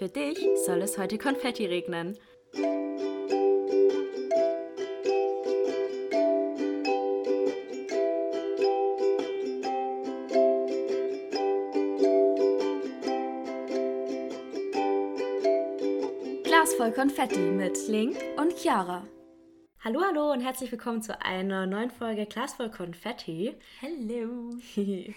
Für dich soll es heute Konfetti regnen. Glas voll Konfetti mit Link und Chiara. Hallo, hallo und herzlich willkommen zu einer neuen Folge Glas voll Konfetti. Hello.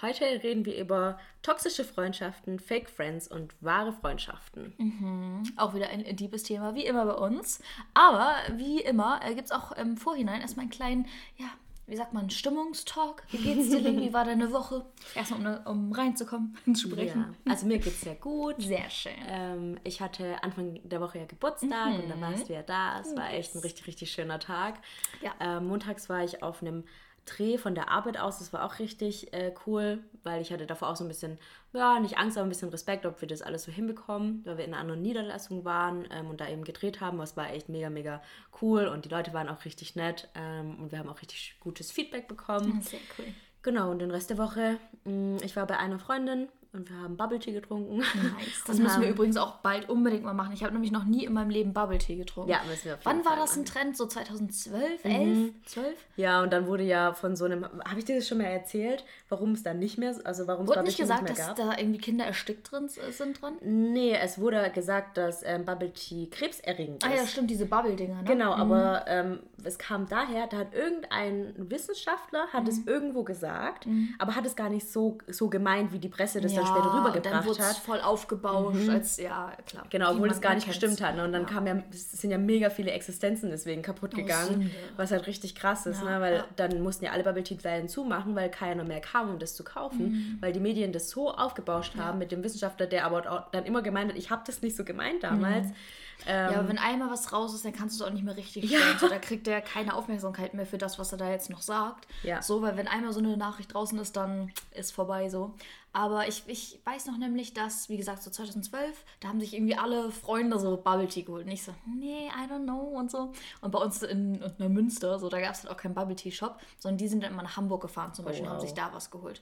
Heute reden wir über toxische Freundschaften, Fake Friends und wahre Freundschaften. Mhm. Auch wieder ein liebes Thema, wie immer bei uns. Aber wie immer äh, gibt es auch im Vorhinein erstmal einen kleinen, ja, wie sagt man, Stimmungstalk. Wie geht's dir, Link? Wie war deine Woche? Erstmal, um, um reinzukommen, ins Sprechen. Ja, also mir geht's sehr gut. Sehr schön. Ähm, ich hatte Anfang der Woche ja Geburtstag und dann warst du ja da. Es war echt ein richtig, richtig schöner Tag. Ja. Ähm, montags war ich auf einem Dreh von der Arbeit aus. Das war auch richtig äh, cool, weil ich hatte davor auch so ein bisschen, ja, nicht Angst, aber ein bisschen Respekt, ob wir das alles so hinbekommen, weil wir in einer anderen Niederlassung waren ähm, und da eben gedreht haben. Es war echt mega, mega cool und die Leute waren auch richtig nett ähm, und wir haben auch richtig gutes Feedback bekommen. Sehr cool. Genau, und den Rest der Woche, mh, ich war bei einer Freundin und wir haben Bubble Tea getrunken. Nice. Das müssen wir übrigens auch bald unbedingt mal machen. Ich habe nämlich noch nie in meinem Leben Bubble Tea getrunken. Ja, müssen wir auf jeden Wann war Fall das ein. Trend? So 2012, 11, 12? Ja, und dann wurde ja von so einem, habe ich dir das schon mal erzählt, warum es dann nicht mehr, also warum es Wurde Bubble nicht gesagt, nicht dass mehr gab? da irgendwie Kinder erstickt drin s- sind dran? Nee, es wurde gesagt, dass ähm, Bubble Tea krebserregend ist. Ah ja, stimmt, diese Bubble-Dinger, ne? Genau, aber ähm, es kam daher, da hat irgendein Wissenschaftler hat Mhm. es irgendwo gesagt, aber hat es gar nicht so, so gemeint, wie die Presse das dann Ja, später dann rübergebracht es hat. voll aufgebauscht, als, ja, klar. Genau, obwohl es gar nicht kennt's. gestimmt hat. Ne? Und dann kam ja, sind ja mega viele Existenzen deswegen kaputt gegangen, Sünde. was halt richtig krass ist, Ja, ne? weil ja. dann mussten ja alle Bubble Tea Läden zumachen, weil keiner mehr kam, um das zu kaufen, Mhm. weil die Medien das so aufgebauscht haben mit dem Wissenschaftler, der aber dann immer gemeint hat, ich habe das nicht so gemeint damals. Ähm, Ja, aber wenn einmal was raus ist, dann kannst du es auch nicht mehr richtig Ja. stellen. So, da kriegt der keine Aufmerksamkeit mehr für das, was er da jetzt noch sagt. Ja. So, weil wenn einmal so eine Nachricht draußen ist, dann ist vorbei so. Aber ich, ich weiß noch nämlich, dass, wie gesagt, so 2012, da haben sich irgendwie alle Freunde so Bubble Tea geholt. Und ich so, nee, I don't know und so. Und bei uns in, in Münster, so, da gab es halt auch keinen Bubble Tea Shop, sondern die sind dann immer nach Hamburg gefahren zum Beispiel und haben wow. sich da was geholt.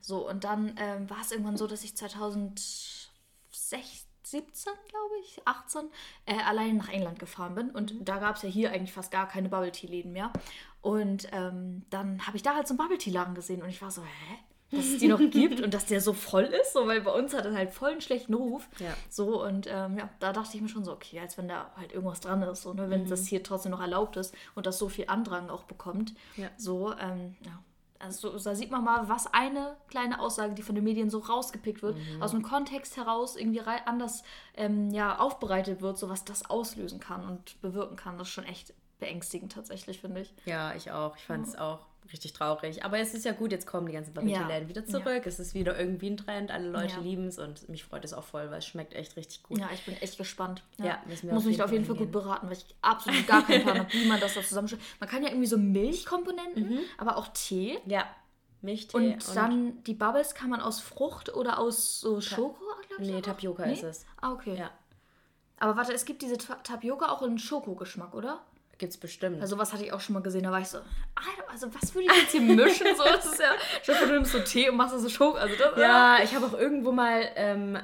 So, und dann ähm, war es irgendwann so, dass ich 2016 17, glaube ich, 18, äh, allein nach England gefahren bin. Und da gab es ja hier eigentlich fast gar keine Bubble Tea Läden mehr. Und ähm, dann habe ich da halt so einen Bubble Tea Laden gesehen und ich war so, hä? Dass es die noch gibt und dass der so voll ist, so, weil bei uns hat er halt voll einen schlechten Ruf. Ja. So, und ähm, ja, da dachte ich mir schon so, okay, als wenn da halt irgendwas dran ist, so, ne, wenn das hier trotzdem noch erlaubt ist und das so viel Andrang auch bekommt. Ja. So, ähm, ja. Also so- da sieht man mal, was eine kleine Aussage, die von den Medien so rausgepickt wird, aus dem Kontext heraus irgendwie anders ähm, ja, aufbereitet wird, so was das auslösen kann und bewirken kann. Das ist schon echt beängstigend tatsächlich, finde ich. Ja, ich auch. Ich fand es auch richtig traurig. Aber es ist ja gut, jetzt kommen die ganzen Tea Ja. Wieder zurück. Es ist wieder irgendwie ein Trend. Alle Leute Ja. lieben es und mich freut es auch voll, weil es schmeckt echt richtig gut. Ja, ich bin echt gespannt. Ja, Muss mich auf jeden Fall gut beraten, weil ich absolut gar keinen Plan habe, wie man das da zusammenstellt. Man kann ja irgendwie so Milchkomponenten, Mhm. aber auch Tee. Ja, Milchtee Und, dann die Bubbles kann man aus Frucht oder aus so Schoko, glaube ich. Nee? Tapioca Nee? ist es. Ah, okay. Ja, Aber warte, es gibt diese Ta Tapioca auch in Schokogeschmack, oder? Gibt's bestimmt. Also was hatte ich auch schon mal gesehen, da war ich so, also was würde ich jetzt hier mischen? So, das ist ja, vor, du nimmst so Tee und machst da so Schoko. Also das, Ja, ich habe auch irgendwo mal ähm,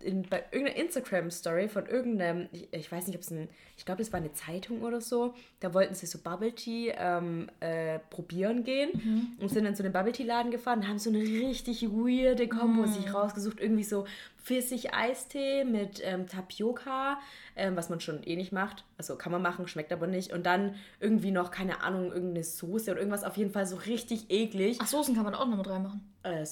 in, bei irgendeiner Instagram-Story von irgendeinem, ich, ich weiß nicht, ob es ein, ich glaube, es war eine Zeitung oder so, da wollten sie so Bubble Tea ähm, äh, probieren gehen und sind dann zu dem Bubble Tea-Laden gefahren und haben so eine richtig weirde Kombo sich rausgesucht. Irgendwie so Pfirsich-Eistee mit ähm, Tapioca, ähm, was man schon eh nicht macht. Also kann man machen, schmeckt aber nicht. Und dann irgendwie noch, keine Ahnung, irgendeine Soße oder irgendwas auf jeden Fall so richtig eklig. Ach, Soßen kann man auch noch mit reinmachen. Äh,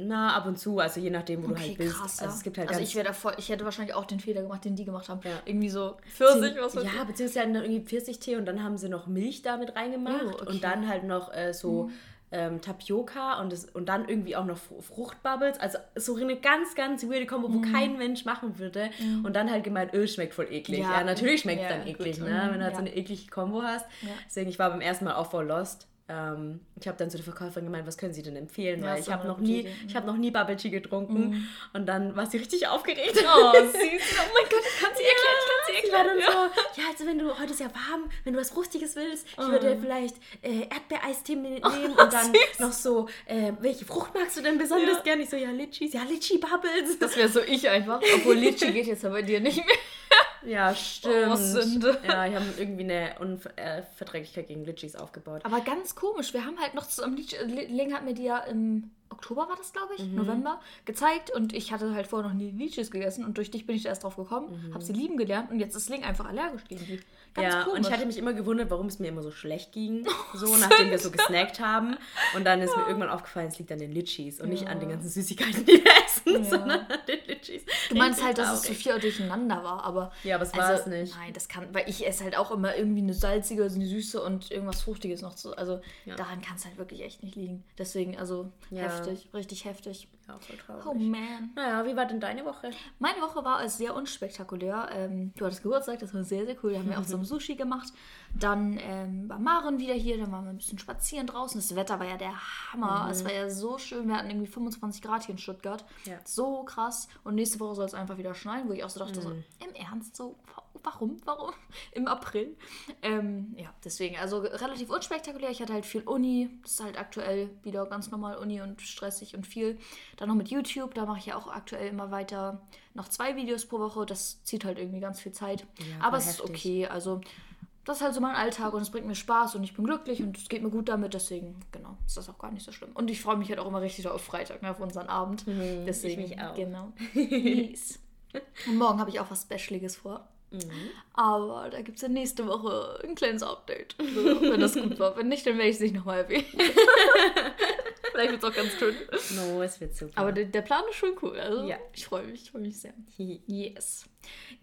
na, ab und zu, also je nachdem, wo du Okay, halt bist. krass, ja. Also es gibt halt also ich voll, ich hätte wahrscheinlich auch den Fehler gemacht, den die gemacht haben. Ja. Irgendwie so Pfirsich, was weiß Ja, beziehungsweise dann irgendwie Pfirsichtee und dann haben sie noch Milch damit reingemacht Oh, okay. Mhm. und dann halt noch äh, so ähm, Tapioka und, das, und dann irgendwie auch noch Fr- Fruchtbubbles. Also so eine ganz, ganz weirde Kombo, wo Mhm. kein Mensch machen würde. Und dann halt gemeint, Öl schmeckt voll eklig. Ja, Ja, natürlich schmeckt es ja, dann gut. eklig, ne? Mhm, wenn du halt so ja. eine eklige Kombo hast. Deswegen, ich war beim ersten Mal auch voll lost. Ähm, ich habe dann zu der Verkäuferin gemeint, was können Sie denn empfehlen? Ja, Weil ich habe noch nie, Idee. ich habe noch nie Bubble Tea getrunken. Und dann war sie richtig aufgeregt. Oh, süß. Oh mein Gott, ich kann sie erklären, ich kann sie Sie war dann erklären. so, ja, also wenn du, heute ist ja warm, wenn du was Fruchtiges willst, ich Oh. würde vielleicht äh, Erdbeereistee mitnehmen und dann süß. noch so, äh, welche Frucht magst du denn besonders Ja. gern? Ich so, ja, Litchis, ja, Litchi-Bubbles. Das wäre so ich einfach. Obwohl Litchi geht jetzt ja bei dir nicht mehr. Ja, stimmt. Oh, Sünde. Ja, wir haben irgendwie eine Unverträglichkeit gegen Litchis aufgebaut. Aber ganz komisch, wir haben halt noch zusammen, äh, Ling hat mir die ja im Oktober war das, glaube ich, November, gezeigt und ich hatte halt vorher noch nie Litchis gegessen und durch dich bin ich da erst drauf gekommen, habe sie lieben gelernt und jetzt ist Ling einfach allergisch gegen die. Ganz ja, komisch. und ich hatte mich immer gewundert, warum es mir immer so schlecht ging, so nachdem wir so gesnackt haben. Und dann ist mir irgendwann aufgefallen, es liegt an den Litchis und nicht an den ganzen Süßigkeiten, die wir essen, sondern an den Litchis. Du meinst halt, dass es zu viel durcheinander war, aber. also, Ja, aber es war es nicht. Nein, das kann, weil ich esse halt auch immer irgendwie eine salzige, eine süße und irgendwas Fruchtiges noch zu. Also daran kann es halt wirklich echt nicht liegen. Deswegen, also Ja. heftig, richtig heftig. Ja, voll traurig. Oh man. Naja, wie war denn deine Woche? Meine Woche war als sehr unspektakulär. Ähm, du hattest Geburtstag, das war sehr, sehr cool. Da haben wir auch so ein Sushi gemacht. Dann ähm, war Maren wieder hier, dann waren wir ein bisschen spazieren draußen. Das Wetter war ja der Hammer. Es war ja so schön. Wir hatten irgendwie 25 Grad hier in Stuttgart. Ja. So krass. Und nächste Woche soll es einfach wieder schneien, wo ich auch so dachte, so, im Ernst, so, warum, warum? Im April. Ähm, ja, deswegen, also relativ unspektakulär. Ich hatte halt viel Uni. Das ist halt aktuell wieder ganz normal Uni und stressig und viel. Dann noch mit YouTube, da mache ich ja auch aktuell immer weiter noch zwei Videos pro Woche. Das zieht halt irgendwie ganz viel Zeit. Ja, Aber es ist heftig. okay. Also, das ist halt so mein Alltag und es bringt mir Spaß und ich bin glücklich und es geht mir gut damit. Deswegen, genau, ist das auch gar nicht so schlimm. Und ich freue mich halt auch immer richtig auf Freitag, ne, auf unseren Abend. Deswegen, Mhm, mich auch. genau. Yes. Und morgen habe ich auch was Specialiges vor. Mhm. Aber da gibt es ja nächste Woche ein kleines Update. So, wenn das gut war. Wenn nicht, dann werde ich es nicht nochmal erwähnen. Vielleicht wird es auch ganz schön. No, es wird super. Aber der, der Plan ist schon cool. Also Ja. ich freue mich, ich freue mich sehr. Yes.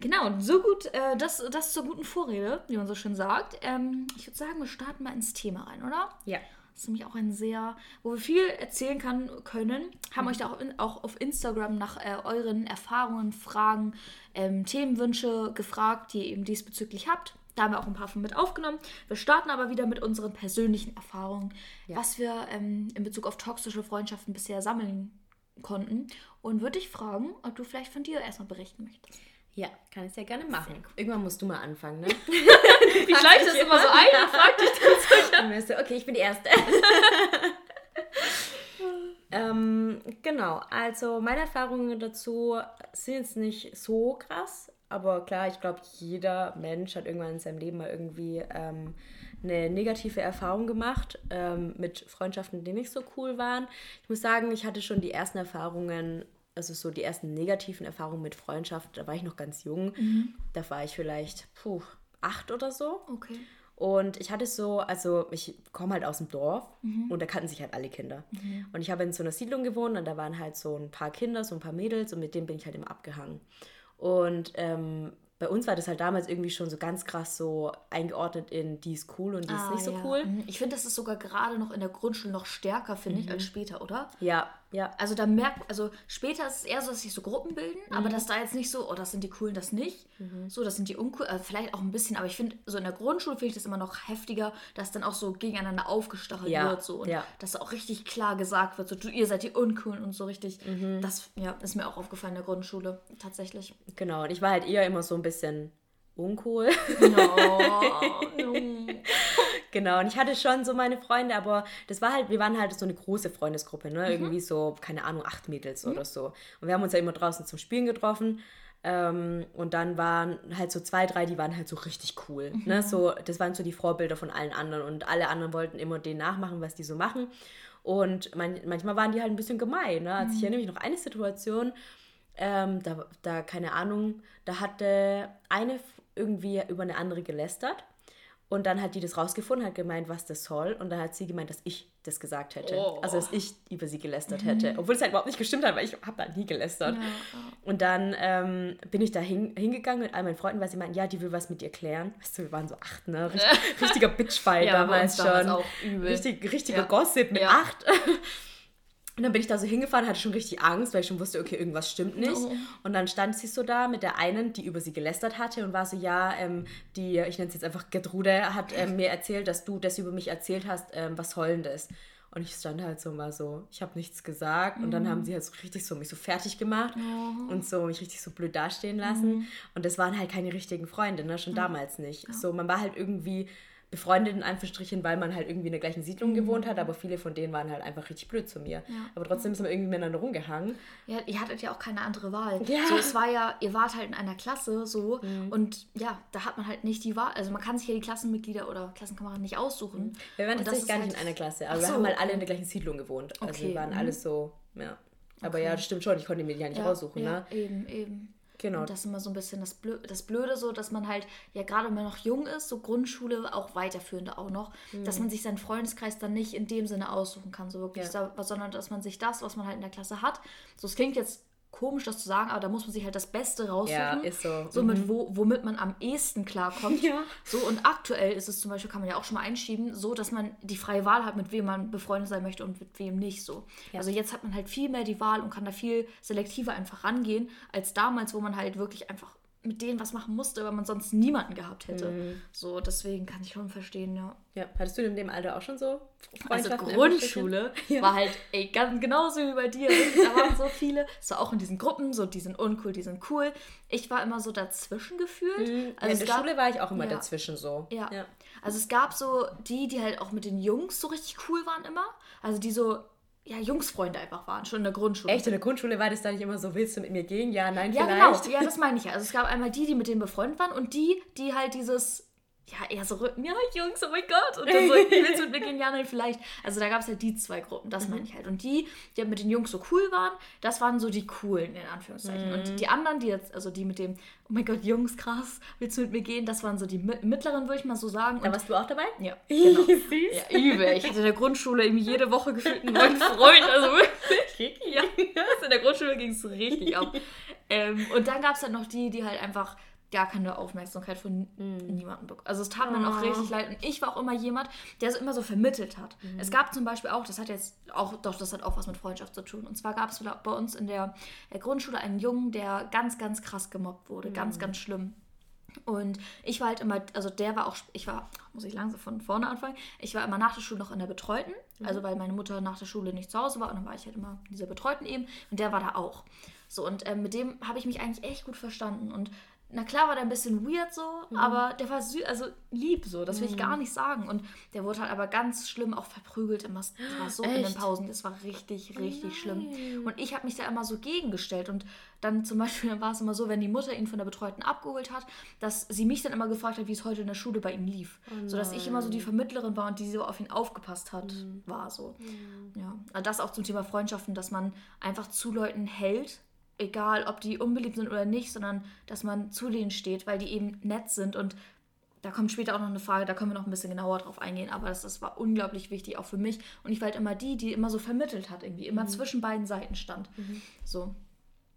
Genau, so gut, äh, das, das zur guten Vorrede, wie man so schön sagt. Ähm, ich würde sagen, wir starten mal ins Thema rein, oder? ja. Das ist nämlich auch ein sehr, wo wir viel erzählen kann, können. Haben euch da auch, in, auch auf Instagram nach äh, euren Erfahrungen, Fragen, ähm, Themenwünsche gefragt, die ihr eben diesbezüglich habt. Da haben wir auch ein paar von mit aufgenommen. Wir starten aber wieder mit unseren persönlichen Erfahrungen, was wir ähm, in Bezug auf toxische Freundschaften bisher sammeln konnten. Und würde ich fragen, ob du vielleicht von dir erstmal berichten möchtest. Ja, kann ich sehr gerne machen. Irgendwann musst du mal anfangen, ne? Ich leite das immer so ein und frage dich Dann wirst du, okay, ich bin die Erste. ähm, genau, also meine Erfahrungen dazu sind jetzt nicht so krass, aber klar, ich glaube, jeder Mensch hat irgendwann in seinem Leben mal irgendwie ähm, eine negative Erfahrung gemacht ähm, mit Freundschaften, die nicht so cool waren. Ich muss sagen, ich hatte schon die ersten Erfahrungen, also so die ersten negativen Erfahrungen mit Freundschaft, da war ich noch ganz jung. Da war ich vielleicht, puh, acht oder so. Okay. Und ich hatte so, also ich komme halt aus dem Dorf und da kannten sich halt alle Kinder. Und ich habe in so einer Siedlung gewohnt und da waren halt so ein paar Kinder, so ein paar Mädels und mit denen bin ich halt immer abgehangen. Und ähm, bei uns war das halt damals irgendwie schon so ganz krass so eingeordnet in die ist cool und die ist nicht so ja. cool. Mhm. Ich finde, das ist sogar gerade noch in der Grundschule noch stärker, finde ich, als später, oder? Ja, ja. Also da merkt, also später ist es eher so, dass sich so Gruppen bilden, Mhm. aber dass da jetzt nicht so, oh, das sind die coolen, das nicht. So, das sind die uncool, also vielleicht auch ein bisschen, aber ich finde, so in der Grundschule finde ich das immer noch heftiger, dass dann auch so gegeneinander aufgestachelt Ja, wird so und ja. dass auch richtig klar gesagt wird, so du, ihr seid die uncoolen und so richtig. Mhm. Das ja, ist mir auch aufgefallen in der Grundschule, tatsächlich. Genau. Und ich war halt eher immer so ein bisschen uncool. No, no. Genau, und ich hatte schon so meine Freunde, aber das war halt, wir waren halt so eine große Freundesgruppe, ne? Irgendwie so, keine Ahnung, acht Mädels oder so. Und wir haben uns ja immer draußen zum Spielen getroffen. Ähm, und dann waren halt so zwei, drei, die waren halt so richtig cool. Ne? So, das waren so die Vorbilder von allen anderen. Und alle anderen wollten immer denen nachmachen, was die so machen. Und man, manchmal waren die halt ein bisschen gemein. Ne? Also ich erinnere mich noch eine Situation, ähm, da, da, keine Ahnung, da hatte eine irgendwie über eine andere gelästert. Und dann hat die das rausgefunden, hat gemeint, was das soll. Und dann hat sie gemeint, dass ich das gesagt hätte. Oh. Also, dass ich über sie gelästert hätte. Obwohl es halt überhaupt nicht gestimmt hat, weil ich habe da nie gelästert. Und dann ähm, bin ich da hin, hingegangen mit all meinen Freunden, weil sie meinten, ja, die will was mit dir klären. Weißt du, wir waren so acht, ne? Richtig, richtiger Bitchfight Ja, damals uns damals schon. auch übel. Richtig, richtiger Ja. Gossip mit Ja. acht. Und dann bin ich da so hingefahren, hatte schon richtig Angst, weil ich schon wusste, okay, irgendwas stimmt nicht. Oh. Und dann stand sie so da mit der einen, die über sie gelästert hatte und war so, ja, ähm, die, ich nenne es jetzt einfach Gertrude, hat ähm, mir erzählt, dass du das über mich erzählt hast, ähm, was das? Und ich stand halt so mal so, ich habe nichts gesagt. Und dann haben sie halt so richtig so mich so fertig gemacht und so mich richtig so blöd dastehen lassen. Und das waren halt keine richtigen Freunde, ne? schon damals nicht. So, man war halt irgendwie befreundet in Anführungsstrichen, weil man halt irgendwie in der gleichen Siedlung gewohnt hat, aber viele von denen waren halt einfach richtig blöd zu mir. Aber trotzdem ist man irgendwie miteinander rumgehangen. Ja, ihr hattet ja auch keine andere Wahl. Ja. So, es war ja, ihr wart halt in einer Klasse so und ja, da hat man halt nicht die Wahl. Also man kann sich ja die Klassenmitglieder oder Klassenkameraden nicht aussuchen. Wir waren Und tatsächlich gar nicht halt- in einer Klasse, aber wir so, haben halt alle okay. in der gleichen Siedlung gewohnt. Also Okay, wir waren mhm. alles so, ja. Aber ja, das stimmt schon, ich konnte mir die ja nicht raussuchen, ja, ne? eben, eben. Genau. Und das ist immer so ein bisschen das Blöde, das Blöde so, dass man halt, ja gerade wenn man noch jung ist, so Grundschule, auch weiterführende auch noch, dass man sich seinen Freundeskreis dann nicht in dem Sinne aussuchen kann, so wirklich, Ja. da, sondern dass man sich das, was man halt in der Klasse hat, so es klingt jetzt komisch, das zu sagen, aber da muss man sich halt das Beste raussuchen. Ja, ist so. So mit wo, womit man am ehesten klarkommt. Ja. So und aktuell ist es zum Beispiel, kann man ja auch schon mal einschieben, so dass man die freie Wahl hat, mit wem man befreundet sein möchte und mit wem nicht so. Also jetzt hat man halt viel mehr die Wahl und kann da viel selektiver einfach rangehen, als damals, wo man halt wirklich einfach mit denen was machen musste, weil man sonst niemanden gehabt hätte. Mhm. So, deswegen kann ich schon verstehen, ja. Ja, hattest du in dem Alter auch schon so Also? Grundschule Ja. war halt ey, ganz genauso wie bei dir. Da waren so viele, so auch in diesen Gruppen, so die sind uncool, die sind cool. Ich war immer so dazwischen gefühlt. Also Also in es der gab- Schule war ich auch immer Ja. dazwischen so. Ja. ja. Also es gab so die, die halt auch mit den Jungs so richtig cool waren immer. Also die so, ja, Jungsfreunde einfach waren, schon in der Grundschule. Echt, in der Grundschule war das da nicht immer so, willst du mit mir gehen? Ja, nein, Ja, genau. vielleicht. Ja, das meine ich ja. Also es gab einmal die, die mit denen befreundet waren und die, die halt dieses, ja, eher so Rücken, ja, Jungs, oh mein Gott. Und dann so, willst du mit mir gehen? Ja, nein, vielleicht. Also da gab es halt die zwei Gruppen, das meine ich halt. Und die, die halt mit den Jungs so cool waren, das waren so die coolen, in Anführungszeichen. Und die anderen, die jetzt, also die mit dem, oh mein Gott, Jungs, krass, willst du mit mir gehen? Das waren so die mi- mittleren, würde ich mal so sagen. Da warst du auch dabei? ja, genau. Ja, übel. Ich hatte in der Grundschule irgendwie jede Woche gefühlt einen neuen Freund. Also wirklich. Ja, also in der Grundschule ging es richtig ab. Ähm, und dann gab es halt noch die, die halt einfach gar keine Aufmerksamkeit von niemandem bekommen. Also es tat mir auch richtig leid. Und ich war auch immer jemand, der es immer so vermittelt hat. Es gab zum Beispiel auch, das hat jetzt auch, doch, das hat auch was mit Freundschaft zu tun. Und zwar gab es bei uns in der äh, Grundschule einen Jungen, der ganz, ganz krass gemobbt wurde. Ganz, ganz schlimm. Und ich war halt immer, also der war auch, ich war, muss ich langsam von vorne anfangen, ich war immer nach der Schule noch in der Betreuten, also weil meine Mutter nach der Schule nicht zu Hause war und dann war ich halt immer in dieser Betreuten eben und der war da auch. So und ähm, mit dem habe ich mich eigentlich echt gut verstanden und na klar war der ein bisschen weird so, aber der war süß, also lieb so, das will ich gar nicht sagen. Und der wurde halt aber ganz schlimm auch verprügelt immer. Das war so in den Echt? Pausen, das war richtig, richtig schlimm. Und ich habe mich da immer so gegengestellt. Und dann zum Beispiel war es immer so, wenn die Mutter ihn von der Betreuten abgeholt hat, dass sie mich dann immer gefragt hat, wie es heute in der Schule bei ihm lief. so dass ich immer so die Vermittlerin war und die so auf ihn aufgepasst hat, war so. Ja. Also das auch zum Thema Freundschaften, dass man einfach zu Leuten hält, egal ob die unbeliebt sind oder nicht, sondern dass man zu denen steht, weil die eben nett sind und da kommt später auch noch eine Frage, da können wir noch ein bisschen genauer drauf eingehen, aber das, das war unglaublich wichtig, auch für mich. Und ich war halt immer die, die immer so vermittelt hat, irgendwie, immer zwischen beiden Seiten stand. So.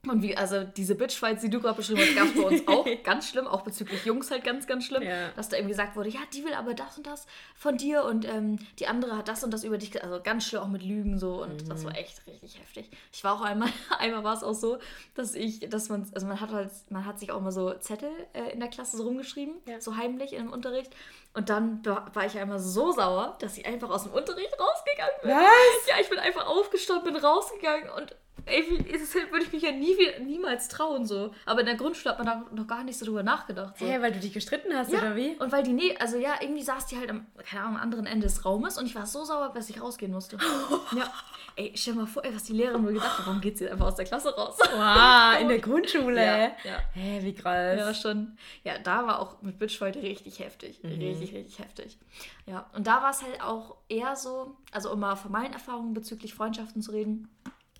Und wie, also diese Bitchfights, die du gerade beschrieben hast, gab es bei uns auch ganz schlimm, auch bezüglich Jungs halt ganz, ganz schlimm, Ja. dass da irgendwie gesagt wurde, ja, die will aber das und das von dir und ähm, die andere hat das und das über dich, also ganz schlimm auch mit Lügen so und das war echt richtig heftig. Ich war auch einmal, einmal war es auch so, dass ich, dass man, also man hat halt, man hat sich auch mal so Zettel äh, in der Klasse so rumgeschrieben, Ja. so heimlich im Unterricht und dann war ich einmal so sauer, dass ich einfach aus dem Unterricht rausgegangen bin. Was? Ja, ich bin einfach aufgestanden, bin rausgegangen und ey, wie, das würde ich mich ja nie, niemals trauen so. Aber in der Grundschule hat man da noch gar nicht so drüber nachgedacht. So. Hä, weil du dich gestritten hast, Ja, oder wie? und weil die, nee, also ja, irgendwie saß die halt am, keine Ahnung, am anderen Ende des Raumes und ich war so sauer, dass ich rausgehen musste. ja. Ey, stell mal vor, ey, was die Lehrerin wohl gedacht hat, warum geht sie einfach aus der Klasse raus? Wow, in der Grundschule. Ja, ja. Hä, wie krass. Ja, schon. Ja, da war auch mit Bitchfight richtig heftig. Richtig, richtig heftig. Ja, und da war es halt auch eher so, also um mal von meinen Erfahrungen bezüglich Freundschaften zu reden,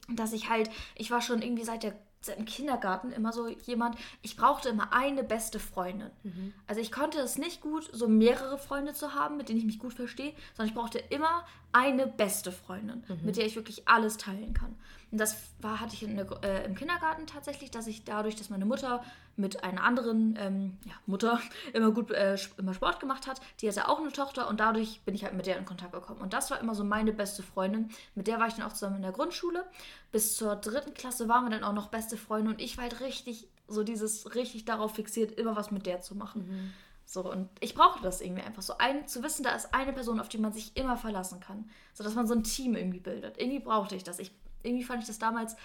dass ich halt, ich war schon irgendwie seit der seit dem Kindergarten immer so jemand, ich brauchte immer eine beste Freundin. Also ich konnte es nicht gut, so mehrere Freunde zu haben, mit denen ich mich gut verstehe, sondern ich brauchte immer eine beste Freundin, mit der ich wirklich alles teilen kann. Und das war, hatte ich in äh, im Kindergarten tatsächlich, dass ich dadurch, dass meine Mutter mit einer anderen ähm, ja, Mutter immer gut äh, immer Sport gemacht hat, die hatte auch eine Tochter und dadurch bin ich halt mit der in Kontakt gekommen. Und das war immer so meine beste Freundin. Mit der war ich dann auch zusammen in der Grundschule. Bis zur dritten Klasse waren wir dann auch noch beste Freunde und ich war halt richtig, so dieses richtig darauf fixiert, immer was mit der zu machen. Mhm. So, und ich brauchte das irgendwie einfach so, ein, zu wissen, da ist eine Person, auf die man sich immer verlassen kann. So dass man so ein Team irgendwie bildet. Irgendwie brauchte ich das. Ich, irgendwie fand ich das damals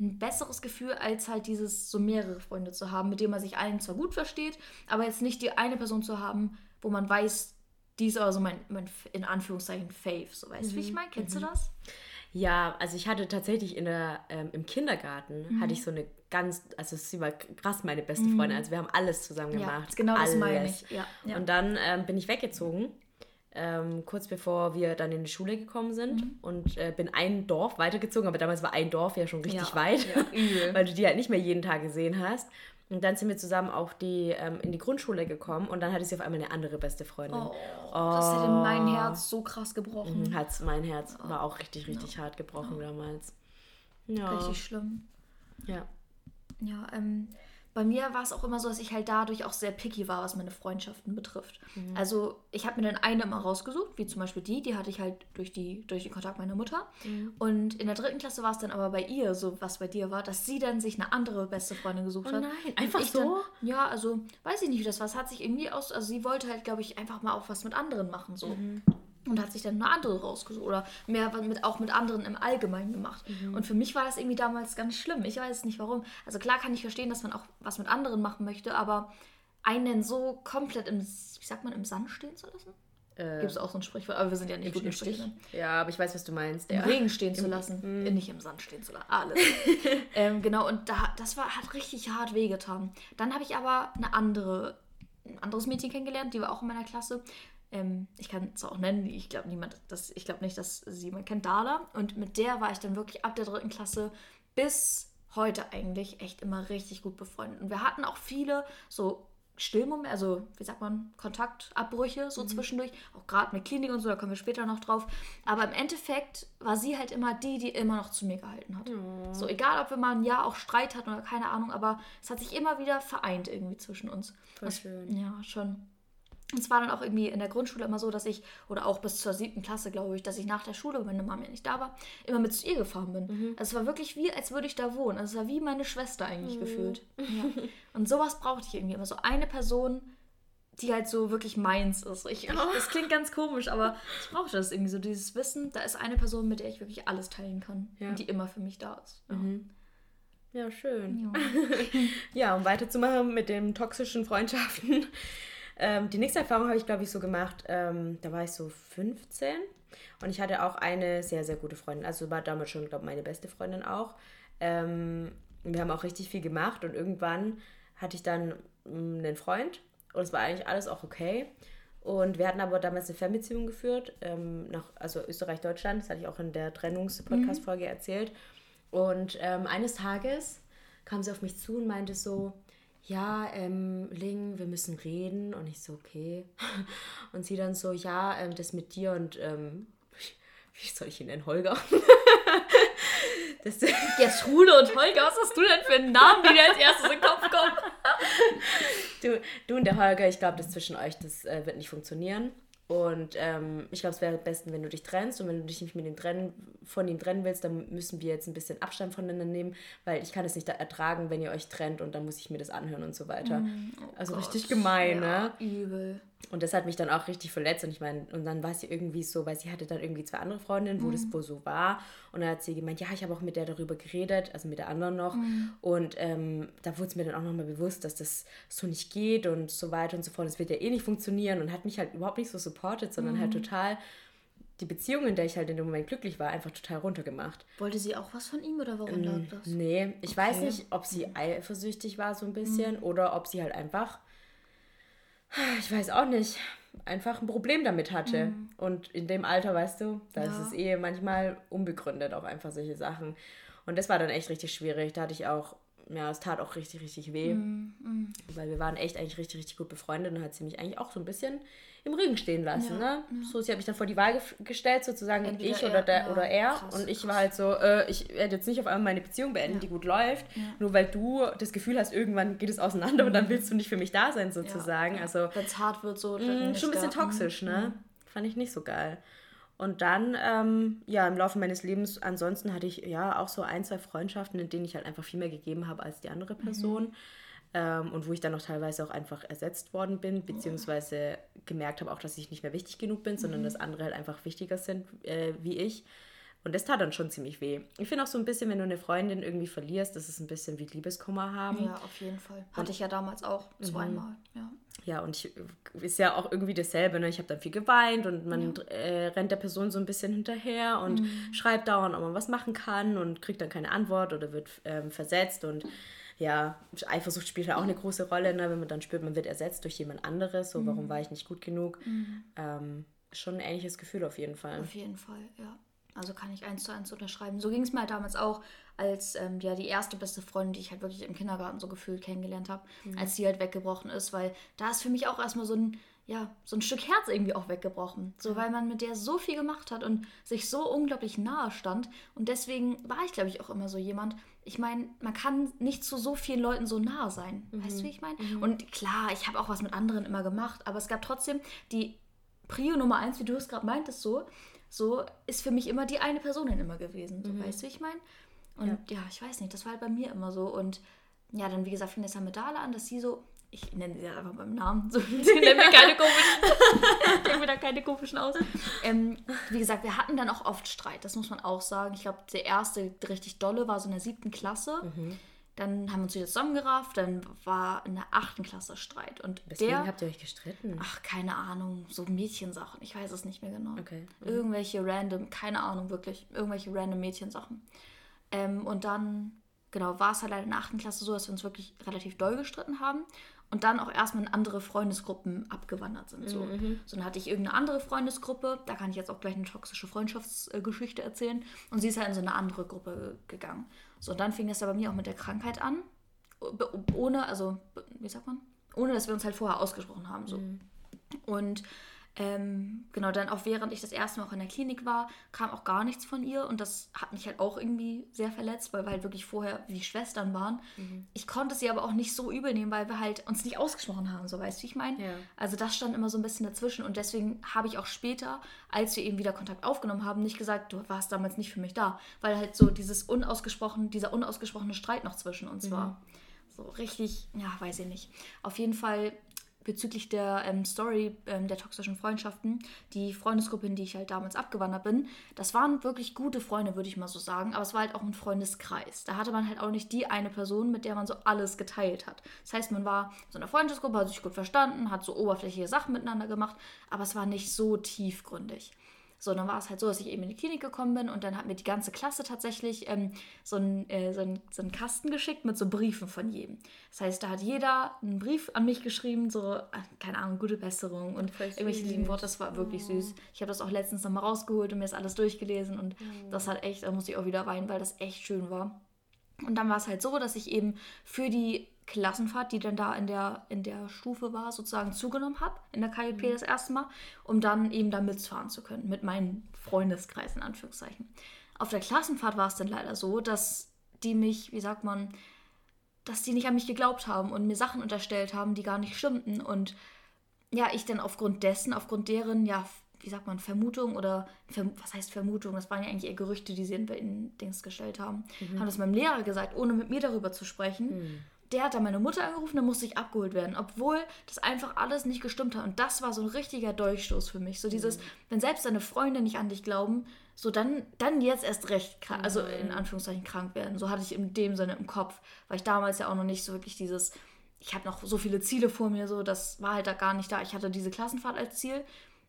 ein besseres Gefühl, als halt dieses so mehrere Freunde zu haben, mit denen man sich allen zwar gut versteht, aber jetzt nicht die eine Person zu haben, wo man weiß, die ist aber so mein, mein in Anführungszeichen Fave. So weißt du, mhm. wie ich mhm. meine? Kennst mhm. du das? Ja, also ich hatte tatsächlich in der, ähm, im Kindergarten mhm. hatte ich so eine ganz, also sie war krass meine beste mhm. Freundin. Also wir haben alles zusammen gemacht. Ja, genau alles. das meine ich. Ja, ja. Und dann ähm, bin ich weggezogen, ähm, kurz bevor wir dann in die Schule gekommen sind mhm. und äh, bin ein Dorf weitergezogen, aber damals war ein Dorf ja schon richtig weit, weil du die halt nicht mehr jeden Tag gesehen hast. Und dann sind wir zusammen auch die, ähm, in die Grundschule gekommen und dann hatte sie auf einmal eine andere beste Freundin. Oh, oh. das hätte mein Herz so krass gebrochen. Mhm, hat's, mein Herz oh. war auch richtig, richtig ja. hart gebrochen ja. damals. Ja. Richtig schlimm. Ja. Ja, ähm, bei mir war es auch immer so, dass ich halt dadurch auch sehr picky war, was meine Freundschaften betrifft. Mhm. Also ich habe mir dann eine immer rausgesucht, wie zum Beispiel die, die hatte ich halt durch, die, durch den Kontakt meiner Mutter. Mhm. Und in der dritten Klasse war es dann aber bei ihr, so was bei dir war, dass sie dann sich eine andere beste Freundin gesucht oh hat. Nein, einfach so? Dann, ja, also weiß ich nicht, wie das war. Es hat sich irgendwie aus, also sie wollte halt, glaube ich, einfach mal auch was mit anderen machen, so. Mhm und hat sich dann eine andere rausgesucht oder mehr mit, auch mit anderen im Allgemeinen gemacht. Mhm. Und für mich war das irgendwie damals ganz schlimm. Ich weiß nicht warum. Also klar kann ich verstehen, dass man auch was mit anderen machen möchte, aber einen so komplett im, wie sagt man, im Sand stehen zu lassen? Äh, Gibt es auch so ein Sprichwort, aber wir sind ja nicht gut im Stich. Ja, aber ich weiß, was du meinst. Im Regen stehen zu lassen, Im, äh, nicht im Sand stehen zu lassen. Alles. ähm, genau, und da, das war, hat richtig hart wehgetan. Dann habe ich aber eine andere, ein anderes Mädchen kennengelernt, die war auch in meiner Klasse. Ähm, ich kann es auch nennen, ich glaube niemand, das, ich glaube nicht, dass sie jemand kennt, Dala. Und mit der war ich dann wirklich ab der dritten Klasse bis heute eigentlich echt immer richtig gut befreundet. Und wir hatten auch viele so Stillmomente, also wie sagt man, Kontaktabbrüche so mhm. zwischendurch, auch gerade mit Klinik und so, da kommen wir später noch drauf. Aber im Endeffekt war sie halt immer die, die immer noch zu mir gehalten hat. Mhm. So egal, ob wir mal ein Jahr auch Streit hatten oder keine Ahnung, aber es hat sich immer wieder vereint irgendwie zwischen uns. Voll das, schön. Ja, schon. Und es war dann auch irgendwie in der Grundschule immer so, dass ich, oder auch bis zur siebten Klasse, glaube ich, dass ich nach der Schule, wenn meine Mama ja nicht da war, immer mit zu ihr gefahren bin. Mhm. Also es war wirklich wie, als würde ich da wohnen. Also es war wie meine Schwester eigentlich mhm. gefühlt. Ja. Und sowas brauchte ich irgendwie immer. So eine Person, die halt so wirklich meins ist. Ich, ich, das klingt ganz komisch, aber ich brauchte das irgendwie so, dieses Wissen, da ist eine Person, mit der ich wirklich alles teilen kann. Ja. Und die immer für mich da ist. Ja. Mhm. Ja, schön. Ja. ja, um weiterzumachen mit den toxischen Freundschaften. Ähm, die nächste Erfahrung habe ich, glaube ich, so gemacht, ähm, da war ich so 15 und ich hatte auch eine sehr, sehr gute Freundin. Also war damals schon, glaube ich, meine beste Freundin auch. Ähm, wir haben auch richtig viel gemacht und irgendwann hatte ich dann mm, einen Freund und es war eigentlich alles auch okay. Und wir hatten aber damals eine Fernbeziehung geführt, ähm, nach, also Österreich-Deutschland, das hatte ich auch in der Trennungs-Podcast-Folge mhm. erzählt. Und ähm, eines Tages kam sie auf mich zu und meinte so, ja, ähm, Ling, wir müssen reden. Und ich so, okay. Und sie dann so, ja, ähm, das mit dir und, ähm, wie soll ich ihn nennen, Holger? das, Gertrude und Holger, was hast du denn für einen Namen, die dir als erstes in den Kopf kommen? du, du und der Holger, ich glaube, das zwischen euch, das äh, wird nicht funktionieren. Und ähm, ich glaube, es wäre am besten, wenn du dich trennst. Und wenn du dich nicht mit ihm trennen, von ihm trennen willst, dann müssen wir jetzt ein bisschen Abstand voneinander nehmen, weil ich kann es nicht ertragen, wenn ihr euch trennt und dann muss ich mir das anhören und so weiter. Mm, oh also Gott. richtig gemein, ja, ne? Übel. Und das hat mich dann auch richtig verletzt. Und ich meine, und dann war sie irgendwie so, weil sie hatte dann irgendwie zwei andere Freundinnen, wo mm. das wohl so war. Und dann hat sie gemeint, ja, ich habe auch mit der darüber geredet, also mit der anderen noch. Mm. Und ähm, da wurde es mir dann auch nochmal bewusst, dass das so nicht geht und so weiter und so fort. Das wird ja eh nicht funktionieren und hat mich halt überhaupt nicht so supportet, sondern halt mhm. total die Beziehung, in der ich halt in dem Moment glücklich war, einfach total runtergemacht. Wollte sie auch was von ihm oder warum lag das? Nee, ich okay. weiß nicht, ob sie mhm. eifersüchtig war so ein bisschen mhm. oder ob sie halt einfach ich weiß auch nicht, einfach ein Problem damit hatte. Mhm. Und in dem Alter, weißt du, da ja. ist es eh manchmal unbegründet auch einfach solche Sachen. Und das war dann echt richtig schwierig. Da hatte ich auch ja, es tat auch richtig, richtig weh. Mm, Weil wir waren echt eigentlich richtig, richtig gut befreundet und hat sie mich eigentlich auch so ein bisschen im Rücken stehen lassen. Ja, ne? Ja. So, sie hat mich dann vor die Wahl ge gestellt, sozusagen Entweder ich oder, der, ja, oder er. Krass, und ich krass. war halt so, äh, ich werde jetzt nicht auf einmal meine Beziehung beenden, die gut läuft, nur weil du das Gefühl hast, irgendwann geht es auseinander mhm. und dann mhm. willst du nicht für mich da sein, sozusagen. Also, Wenn es hart wird, so. Mh, schon ein bisschen toxisch, ne? Mhm. Fand ich nicht so geil. Und dann, ähm, ja, im Laufe meines Lebens, ansonsten hatte ich ja auch so ein, zwei Freundschaften, in denen ich halt einfach viel mehr gegeben habe als die andere Person. Mhm. Ähm, und wo ich dann auch teilweise auch einfach ersetzt worden bin, beziehungsweise gemerkt habe auch, dass ich nicht mehr wichtig genug bin, sondern mhm. dass andere halt einfach wichtiger sind äh, wie ich. Und das tat dann schon ziemlich weh. Ich finde auch so ein bisschen, wenn du eine Freundin irgendwie verlierst, das ist ein bisschen wie Liebeskummer haben. Ja, auf jeden Fall. Hatte und, ich ja damals auch mhm. zweimal. Ja. ja, und ich, ist ja auch irgendwie dasselbe. Ne? Ich habe dann viel geweint und man ja. äh, rennt der Person so ein bisschen hinterher und mhm. schreibt dauernd, ob man was machen kann und kriegt dann keine Antwort oder wird ähm, versetzt. Und ja, Eifersucht spielt ja auch eine große Rolle, ne? wenn man dann spürt, man wird ersetzt durch jemand anderes. So, mhm. warum war ich nicht gut genug? Mhm. Ähm, schon ein ähnliches Gefühl auf jeden Fall. Auf jeden Fall, ja. Also kann ich eins zu eins unterschreiben. So ging es mir halt damals auch, als ähm, ja die erste beste Freundin, die ich halt wirklich im Kindergarten so gefühlt kennengelernt habe, mhm. als die halt weggebrochen ist, weil da ist für mich auch erstmal so ein, ja, so ein Stück Herz irgendwie auch weggebrochen. So, weil man mit der so viel gemacht hat und sich so unglaublich nahe stand. Und deswegen war ich, glaube ich, auch immer so jemand. Ich meine, man kann nicht zu so vielen Leuten so nah sein. Mhm. Weißt du, wie ich meine? Mhm. Und klar, ich habe auch was mit anderen immer gemacht, aber es gab trotzdem die Prio Nummer eins, wie du es gerade meintest, so, so ist für mich immer die eine Person immer gewesen. So, mhm. Weißt du, wie ich meine? Und ja. ja. ich weiß nicht, das war halt bei mir immer so. Und ja, dann wie gesagt, fing das ja mit Dala an, dass sie so, ich nenne sie einfach beim Namen, so, sie nennen mir keine komischen, denke mir da keine komischen aus. Ähm, wie gesagt, wir hatten dann auch oft Streit, das muss man auch sagen. Ich glaube, der erste richtig dolle war so in der siebten Klasse. Mhm. Dann haben wir uns wieder zusammengerafft, dann war in der achten Klasse Streit. Und der, habt ihr euch gestritten? Ach, keine Ahnung, so Mädchensachen, ich weiß es nicht mehr genau. Okay. Mhm. Irgendwelche random, keine Ahnung wirklich, irgendwelche random Mädchensachen. Ähm, und dann, genau, war es halt in der achten Klasse so, dass wir uns wirklich relativ doll gestritten haben und dann auch erstmal in andere Freundesgruppen abgewandert sind. So. Mhm. so dann hatte ich irgendeine andere Freundesgruppe, da kann ich jetzt auch gleich eine toxische Freundschaftsgeschichte erzählen. Und sie ist halt in so eine andere Gruppe gegangen. So, und dann fing es ja bei mir auch mit der Krankheit an. Ohne, also, wie sagt man? Ohne, dass wir uns halt vorher ausgesprochen haben. So. Mhm. Und ähm, genau, dann auch während ich das erste Mal auch in der Klinik war, kam auch gar nichts von ihr und das hat mich halt auch irgendwie sehr verletzt, weil wir halt wirklich vorher wie Schwestern waren. Mhm. Ich konnte sie aber auch nicht so übel nehmen, weil wir halt uns nicht ausgesprochen haben, so weißt du, wie ich meine? Ja. Also das stand immer so ein bisschen dazwischen und deswegen habe ich auch später, als wir eben wieder Kontakt aufgenommen haben, nicht gesagt, du warst damals nicht für mich da, weil halt so dieses unausgesprochen, dieser unausgesprochene Streit noch zwischen uns mhm. war. So richtig, ja, weiß ich nicht. Auf jeden Fall bezüglich der ähm, Story ähm, der toxischen Freundschaften, die Freundesgruppe, in die ich halt damals abgewandert bin, das waren wirklich gute Freunde, würde ich mal so sagen, aber es war halt auch ein Freundeskreis. Da hatte man halt auch nicht die eine Person, mit der man so alles geteilt hat. Das heißt, man war so in einer Freundesgruppe, hat sich gut verstanden, hat so oberflächliche Sachen miteinander gemacht, aber es war nicht so tiefgründig. So, dann war es halt so, dass ich eben in die Klinik gekommen bin und dann hat mir die ganze Klasse tatsächlich ähm, so, einen, äh, so, einen, so einen Kasten geschickt mit so Briefen von jedem. Das heißt, da hat jeder einen Brief an mich geschrieben, so, äh, keine Ahnung, gute Besserung und irgendwelche lieben Worte. Das war wirklich oh. süß. Ich habe das auch letztens nochmal rausgeholt und mir das alles durchgelesen und oh. das hat echt, da musste ich auch wieder weinen, weil das echt schön war. Und dann war es halt so, dass ich eben für die Klassenfahrt, die dann da in der, in der Stufe war, sozusagen zugenommen habe, in der KJP mhm. das erste Mal, um dann eben da mitfahren zu können, mit meinem Freundeskreis in Anführungszeichen. Auf der Klassenfahrt war es dann leider so, dass die mich, wie sagt man, dass die nicht an mich geglaubt haben und mir Sachen unterstellt haben, die gar nicht stimmten. Und ja, ich dann aufgrund dessen, aufgrund deren, ja, wie sagt man, Vermutung oder, was heißt Vermutung? Das waren ja eigentlich eher Gerüchte, die sie in, in Dings gestellt haben. Mhm. Haben das meinem Lehrer gesagt, ohne mit mir darüber zu sprechen. Mhm der hat dann meine Mutter angerufen, dann musste ich abgeholt werden, obwohl das einfach alles nicht gestimmt hat. Und das war so ein richtiger Durchstoß für mich. So dieses, mhm. wenn selbst deine Freunde nicht an dich glauben, so dann, dann jetzt erst recht, also in mhm. Anführungszeichen krank werden. So hatte ich in dem Sinne im Kopf, weil ich damals ja auch noch nicht so wirklich dieses, ich habe noch so viele Ziele vor mir, so das war halt da gar nicht da. Ich hatte diese Klassenfahrt als Ziel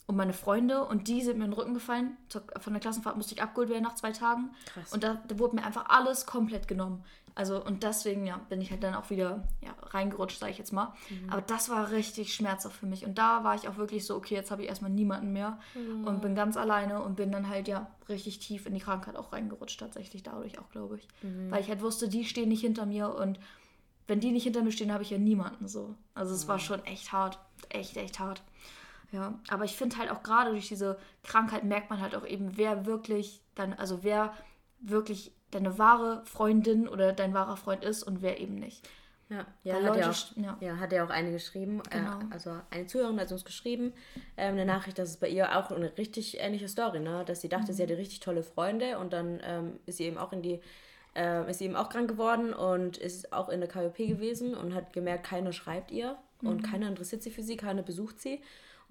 und meine Freunde und die sind mir in den Rücken gefallen. Von der Klassenfahrt musste ich abgeholt werden nach zwei Tagen. Krass. Und da, da, wurde mir einfach alles komplett genommen. Also und deswegen ja, bin ich halt dann auch wieder ja, reingerutscht, sage ich jetzt mal. Mhm. Aber das war richtig schmerzhaft für mich. Und da war ich auch wirklich so, okay, jetzt habe ich erstmal niemanden mehr mhm. und bin ganz alleine und bin dann halt ja richtig tief in die Krankheit auch reingerutscht, tatsächlich dadurch auch, glaube ich. Mhm. Weil ich halt wusste, die stehen nicht hinter mir und wenn die nicht hinter mir stehen, habe ich ja niemanden so. Also es war mhm. schon echt hart. Echt, echt hart. Ja, aber ich finde halt auch gerade durch diese Krankheit merkt man halt auch eben, wer wirklich dann, also wer wirklich deine wahre Freundin oder dein wahrer Freund ist und wer eben nicht. Ja, ja, hat, Leute, ja, auch, ja. ja, hat ja auch eine geschrieben. Äh, genau. Äh, also eine Zuhörerin hat uns geschrieben, äh, eine Nachricht, dass es bei ihr auch eine richtig ähnliche Story, ne? dass sie dachte, mhm. sie hatte richtig tolle Freunde und dann ähm, ist sie eben auch in die, äh, ist sie eben auch krank geworden und ist auch in der KOP gewesen und hat gemerkt, keiner schreibt ihr mhm. und keiner interessiert sich für sie, keiner besucht sie.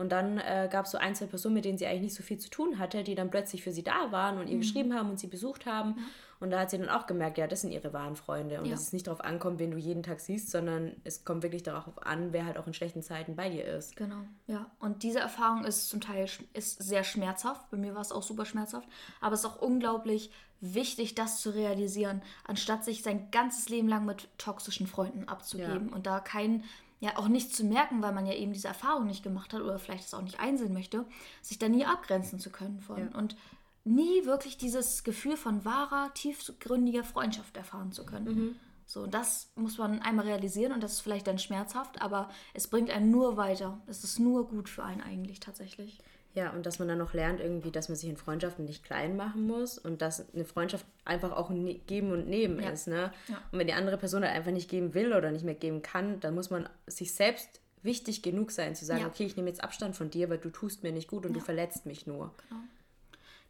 Und dann äh, gab es so ein, zwei Personen, mit denen sie eigentlich nicht so viel zu tun hatte, die dann plötzlich für sie da waren und ihr mhm. geschrieben haben und sie besucht haben. Mhm. Und da hat sie dann auch gemerkt, ja, das sind ihre wahren Freunde. Und ja. dass es nicht darauf ankommt, wen du jeden Tag siehst, sondern es kommt wirklich darauf an, wer halt auch in schlechten Zeiten bei dir ist. Genau, ja. Und diese Erfahrung ist zum Teil ist sehr schmerzhaft. Bei mir war es auch super schmerzhaft. Aber es ist auch unglaublich wichtig, das zu realisieren, anstatt sich sein ganzes Leben lang mit toxischen Freunden abzugeben ja. und da kein ja auch nicht zu merken, weil man ja eben diese Erfahrung nicht gemacht hat oder vielleicht es auch nicht einsehen möchte, sich da nie abgrenzen zu können von. Ja. Und nie wirklich dieses Gefühl von wahrer, tiefgründiger Freundschaft erfahren zu können. Mhm. So, das muss man einmal realisieren und das ist vielleicht dann schmerzhaft, aber es bringt einen nur weiter. Es ist nur gut für einen eigentlich tatsächlich. Ja, und dass man dann noch lernt irgendwie, dass man sich in Freundschaften nicht klein machen muss und dass eine Freundschaft einfach auch ein Geben und Nehmen ja. ist. Ne? Ja. Und wenn die andere Person halt einfach nicht geben will oder nicht mehr geben kann, dann muss man sich selbst wichtig genug sein, zu sagen, ja. okay, ich nehme jetzt Abstand von dir, weil du tust mir nicht gut und du verletzt mich nur. Genau.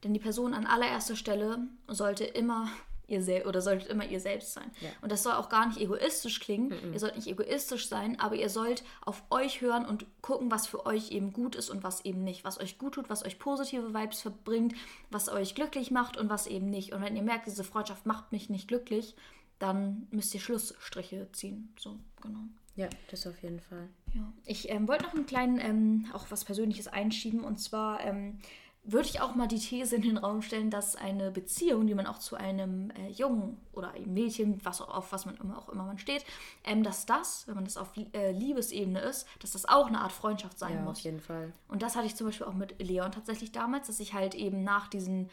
Denn die Person an allererster Stelle sollte immer ihr selbst oder solltet immer ihr selbst sein. Ja. Und das soll auch gar nicht egoistisch klingen. Mhm. Ihr sollt nicht egoistisch sein, aber ihr sollt auf euch hören und gucken, was für euch eben gut ist und was eben nicht. Was euch gut tut, was euch positive Vibes verbringt, was euch glücklich macht und was eben nicht. Und wenn ihr merkt, diese Freundschaft macht mich nicht glücklich, dann müsst ihr Schlussstriche ziehen. So, genau. Ja, das auf jeden Fall. Ja. Ich ähm, wollte noch einen kleinen, ähm, auch was Persönliches einschieben. Und zwar ähm, würde ich auch mal die These in den Raum stellen, dass eine Beziehung, die man auch zu einem äh, Jungen oder einem Mädchen, was auch, auf was man immer, auch immer man steht, ähm, dass das, wenn man das auf äh, Liebesebene ist, dass das auch eine Art Freundschaft sein ja, muss. auf jeden Fall. Und das hatte ich zum Beispiel auch mit Leon tatsächlich damals, dass ich halt eben nach diesen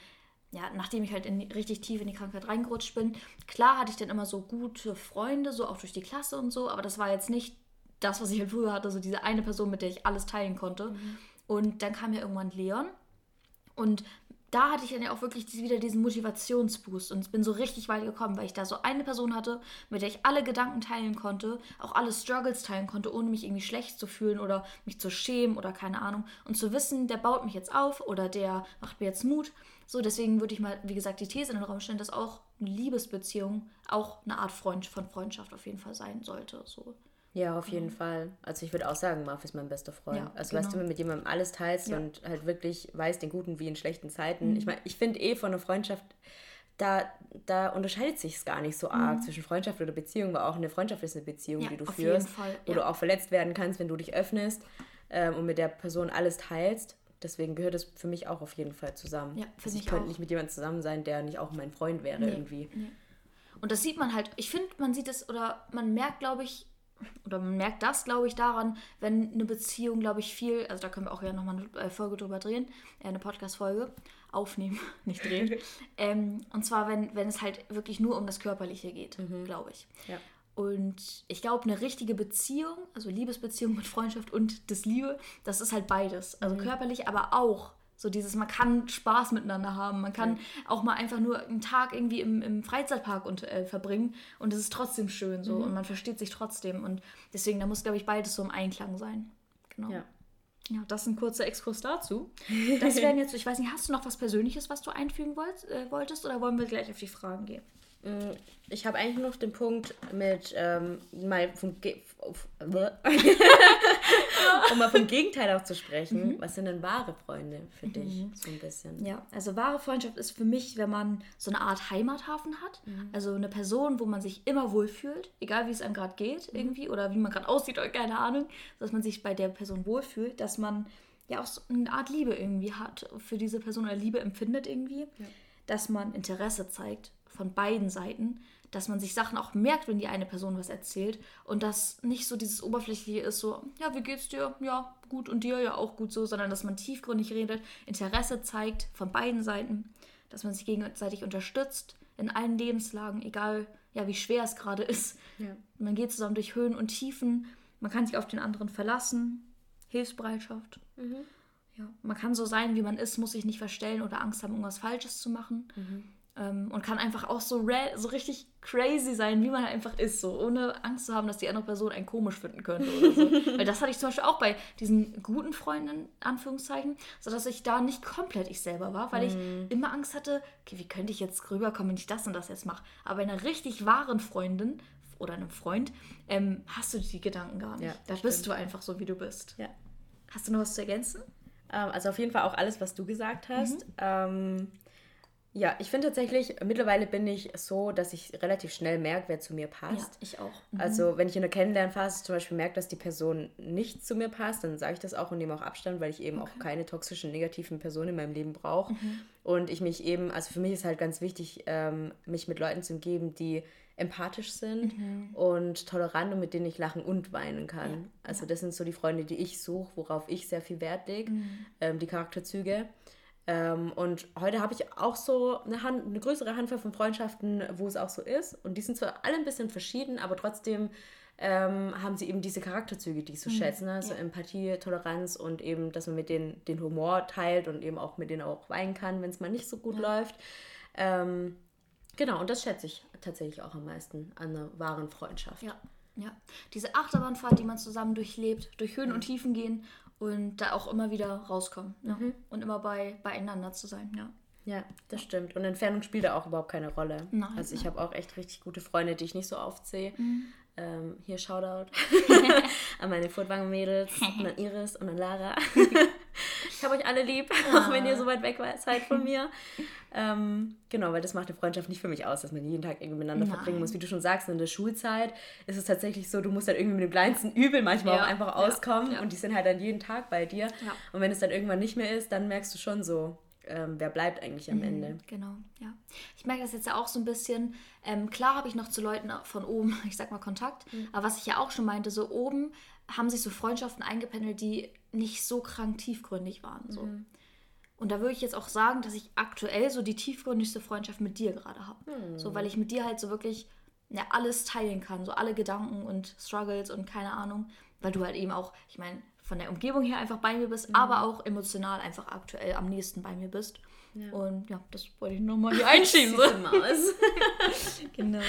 ja, nachdem ich halt in, richtig tief in die Krankheit reingerutscht bin, klar hatte ich dann immer so gute Freunde, so auch durch die Klasse und so, aber das war jetzt nicht das, was ich halt früher hatte, so diese eine Person, mit der ich alles teilen konnte. Mhm. Und dann kam ja irgendwann Leon und da hatte ich dann ja auch wirklich wieder diesen Motivationsboost und bin so richtig weit gekommen, weil ich da so eine Person hatte, mit der ich alle Gedanken teilen konnte, auch alle Struggles teilen konnte, ohne mich irgendwie schlecht zu fühlen oder mich zu schämen oder keine Ahnung. Und zu wissen, der baut mich jetzt auf oder der macht mir jetzt Mut. So, deswegen würde ich mal, wie gesagt, die These in den Raum stellen, dass auch eine Liebesbeziehung auch eine Art Freund von Freundschaft auf jeden Fall sein sollte. So. Ja, auf jeden mhm. Fall. Also ich würde auch sagen, Marv ist mein bester Freund. Ja, also genau. weißt du, mit jemandem alles teilst ja. und halt wirklich weißt, in guten wie in schlechten Zeiten. Mhm. Ich meine, ich finde eh von einer Freundschaft, da, da unterscheidet sich es gar nicht so arg mhm. zwischen Freundschaft oder Beziehung, weil auch eine Freundschaft ist eine Beziehung, ja, die du führst, wo du auch verletzt werden kannst, wenn du dich öffnest ähm, und mit der Person alles teilst. Deswegen gehört es für mich auch auf jeden Fall zusammen. Ja, also ich, ich könnte nicht mit jemandem zusammen sein, der nicht auch mein Freund wäre nee, irgendwie. Nee. Und das sieht man halt, ich finde, man sieht es oder man merkt, glaube ich, oder man merkt das, glaube ich, daran, wenn eine Beziehung, glaube ich, viel, also da können wir auch ja nochmal eine äh, Folge drüber drehen, äh, eine Podcast-Folge, aufnehmen, nicht drehen. ähm, und zwar, wenn, wenn es halt wirklich nur um das Körperliche geht, mhm. glaube ich. Ja. Und ich glaube, eine richtige Beziehung, also Liebesbeziehung mit Freundschaft und das Liebe, das ist halt beides. Also mhm. körperlich, aber auch so dieses, man kann Spaß miteinander haben, man kann ja. auch mal einfach nur einen Tag irgendwie im, im Freizeitpark und, äh, verbringen und es ist trotzdem schön so mhm. und man versteht sich trotzdem und deswegen, da muss, glaube ich, beides so im Einklang sein. Genau. Ja. Ja, das ist ein kurzer Exkurs dazu. Das wären jetzt, ich weiß nicht, hast du noch was Persönliches, was du einfügen wollt, äh, wolltest oder wollen wir gleich auf die Fragen gehen? Mm, ich habe eigentlich noch den Punkt mit ähm, mal vom Ge um mal vom Gegenteil auch zu sprechen. Mhm. Was sind denn wahre Freunde für mhm. dich? So ein bisschen. Ja, also wahre Freundschaft ist für mich, wenn man so eine Art Heimathafen hat. Mhm. Also eine Person, wo man sich immer wohlfühlt, egal wie es einem gerade geht, mhm. irgendwie, oder wie man gerade aussieht oder keine Ahnung, dass man sich bei der Person wohlfühlt, dass man ja auch so eine Art Liebe irgendwie hat für diese Person oder Liebe empfindet irgendwie. Ja. Dass man Interesse zeigt von beiden Seiten, dass man sich Sachen auch merkt, wenn die eine Person was erzählt und dass nicht so dieses Oberflächliche ist, so, ja, wie geht's dir? Ja, gut und dir ja auch gut so, sondern dass man tiefgründig redet, Interesse zeigt von beiden Seiten, dass man sich gegenseitig unterstützt in allen Lebenslagen, egal ja, wie schwer es gerade ist. Ja. Man geht zusammen durch Höhen und Tiefen, man kann sich auf den anderen verlassen, Hilfsbereitschaft. Ja, man kann so sein, wie man ist, muss sich nicht verstellen oder Angst haben, irgendwas Falsches zu machen. Ähm, und kann einfach auch so, so richtig crazy sein, wie man halt einfach ist, so ohne Angst zu haben, dass die andere Person einen komisch finden könnte oder so. Weil das hatte ich zum Beispiel auch bei diesen guten Freunden, Anführungszeichen, so dass ich da nicht komplett ich selber war, weil ich immer Angst hatte, okay, wie könnte ich jetzt rüberkommen, wenn ich das und das jetzt mache. Aber bei einer richtig wahren Freundin oder einem Freund ähm, hast du die Gedanken gar nicht. Ja, da bist stimmt. du einfach so, wie du bist. Ja. Hast du noch was zu ergänzen? Ähm, also auf jeden Fall auch alles, was du gesagt hast. Mhm. Ähm, ja, ich finde tatsächlich, mittlerweile bin ich so, dass ich relativ schnell merke, wer zu mir passt. ich auch. Also wenn ich in der Kennenlernphase zum Beispiel merke, dass die Person nicht zu mir passt, dann sage ich das auch und nehme auch Abstand, weil ich eben auch keine toxischen, negativen Personen in meinem Leben brauche. Und ich mich eben, also für mich ist halt ganz wichtig, ähm, mich mit Leuten zu umgeben, die empathisch sind und tolerant und mit denen ich lachen und weinen kann. Also das sind so die Freunde, die ich suche, worauf ich sehr viel Wert lege, ähm, die Charakterzüge. Ähm, und heute habe ich auch so eine, Hand, eine größere Handvoll von Freundschaften, wo es auch so ist. Und die sind zwar alle ein bisschen verschieden, aber trotzdem ähm, haben sie eben diese Charakterzüge, die ich so schätze. Ne? So Empathie, Toleranz und eben, dass man mit denen den Humor teilt und eben auch mit denen auch weinen kann, wenn es mal nicht so gut läuft. Ähm, genau, und das schätze ich tatsächlich auch am meisten an einer wahren Freundschaft. Ja, ja. Diese Achterbahnfahrt, die man zusammen durchlebt, durch Höhen und Tiefen gehen und da auch immer wieder rauskommen. Ja. Und immer bei, beieinander zu sein, ja. Ja, das stimmt. Und Entfernung spielt da auch überhaupt keine Rolle. Nein, also ich habe auch echt richtig gute Freunde, die ich nicht so aufzähle. Ähm, hier Shoutout an meine Furtwangen-Mädels, und an Iris und an Lara. Ich habe euch alle lieb, auch wenn ihr so weit weg seid von mir. Ähm, genau, weil das macht eine Freundschaft nicht für mich aus, dass man jeden Tag irgendwie miteinander Nein. verbringen muss. Wie du schon sagst, in der Schulzeit ist es tatsächlich so, du musst dann irgendwie mit dem kleinsten Übel manchmal Ja, auch einfach ja, auskommen ja. und die sind halt dann jeden Tag bei dir. Ja. Und wenn es dann irgendwann nicht mehr ist, dann merkst du schon so, ähm, wer bleibt eigentlich am Ende. Genau, ja. Ich merke das jetzt ja auch so ein bisschen. Ähm, klar habe ich noch zu Leuten von oben, ich sag mal, Kontakt. Aber was ich ja auch schon meinte, so oben haben sich so Freundschaften eingependelt, die nicht so krank tiefgründig waren. So. Und da würde ich jetzt auch sagen, dass ich aktuell so die tiefgründigste Freundschaft mit dir gerade habe. So, weil ich mit dir halt so wirklich ja, alles teilen kann. So alle Gedanken und Struggles und keine Ahnung. Weil du halt eben auch, ich meine, von der Umgebung her einfach bei mir bist, aber auch emotional einfach aktuell am nächsten bei mir bist. Und ja, das wollte ich nochmal hier einschieben. so. Süße Maus. genau.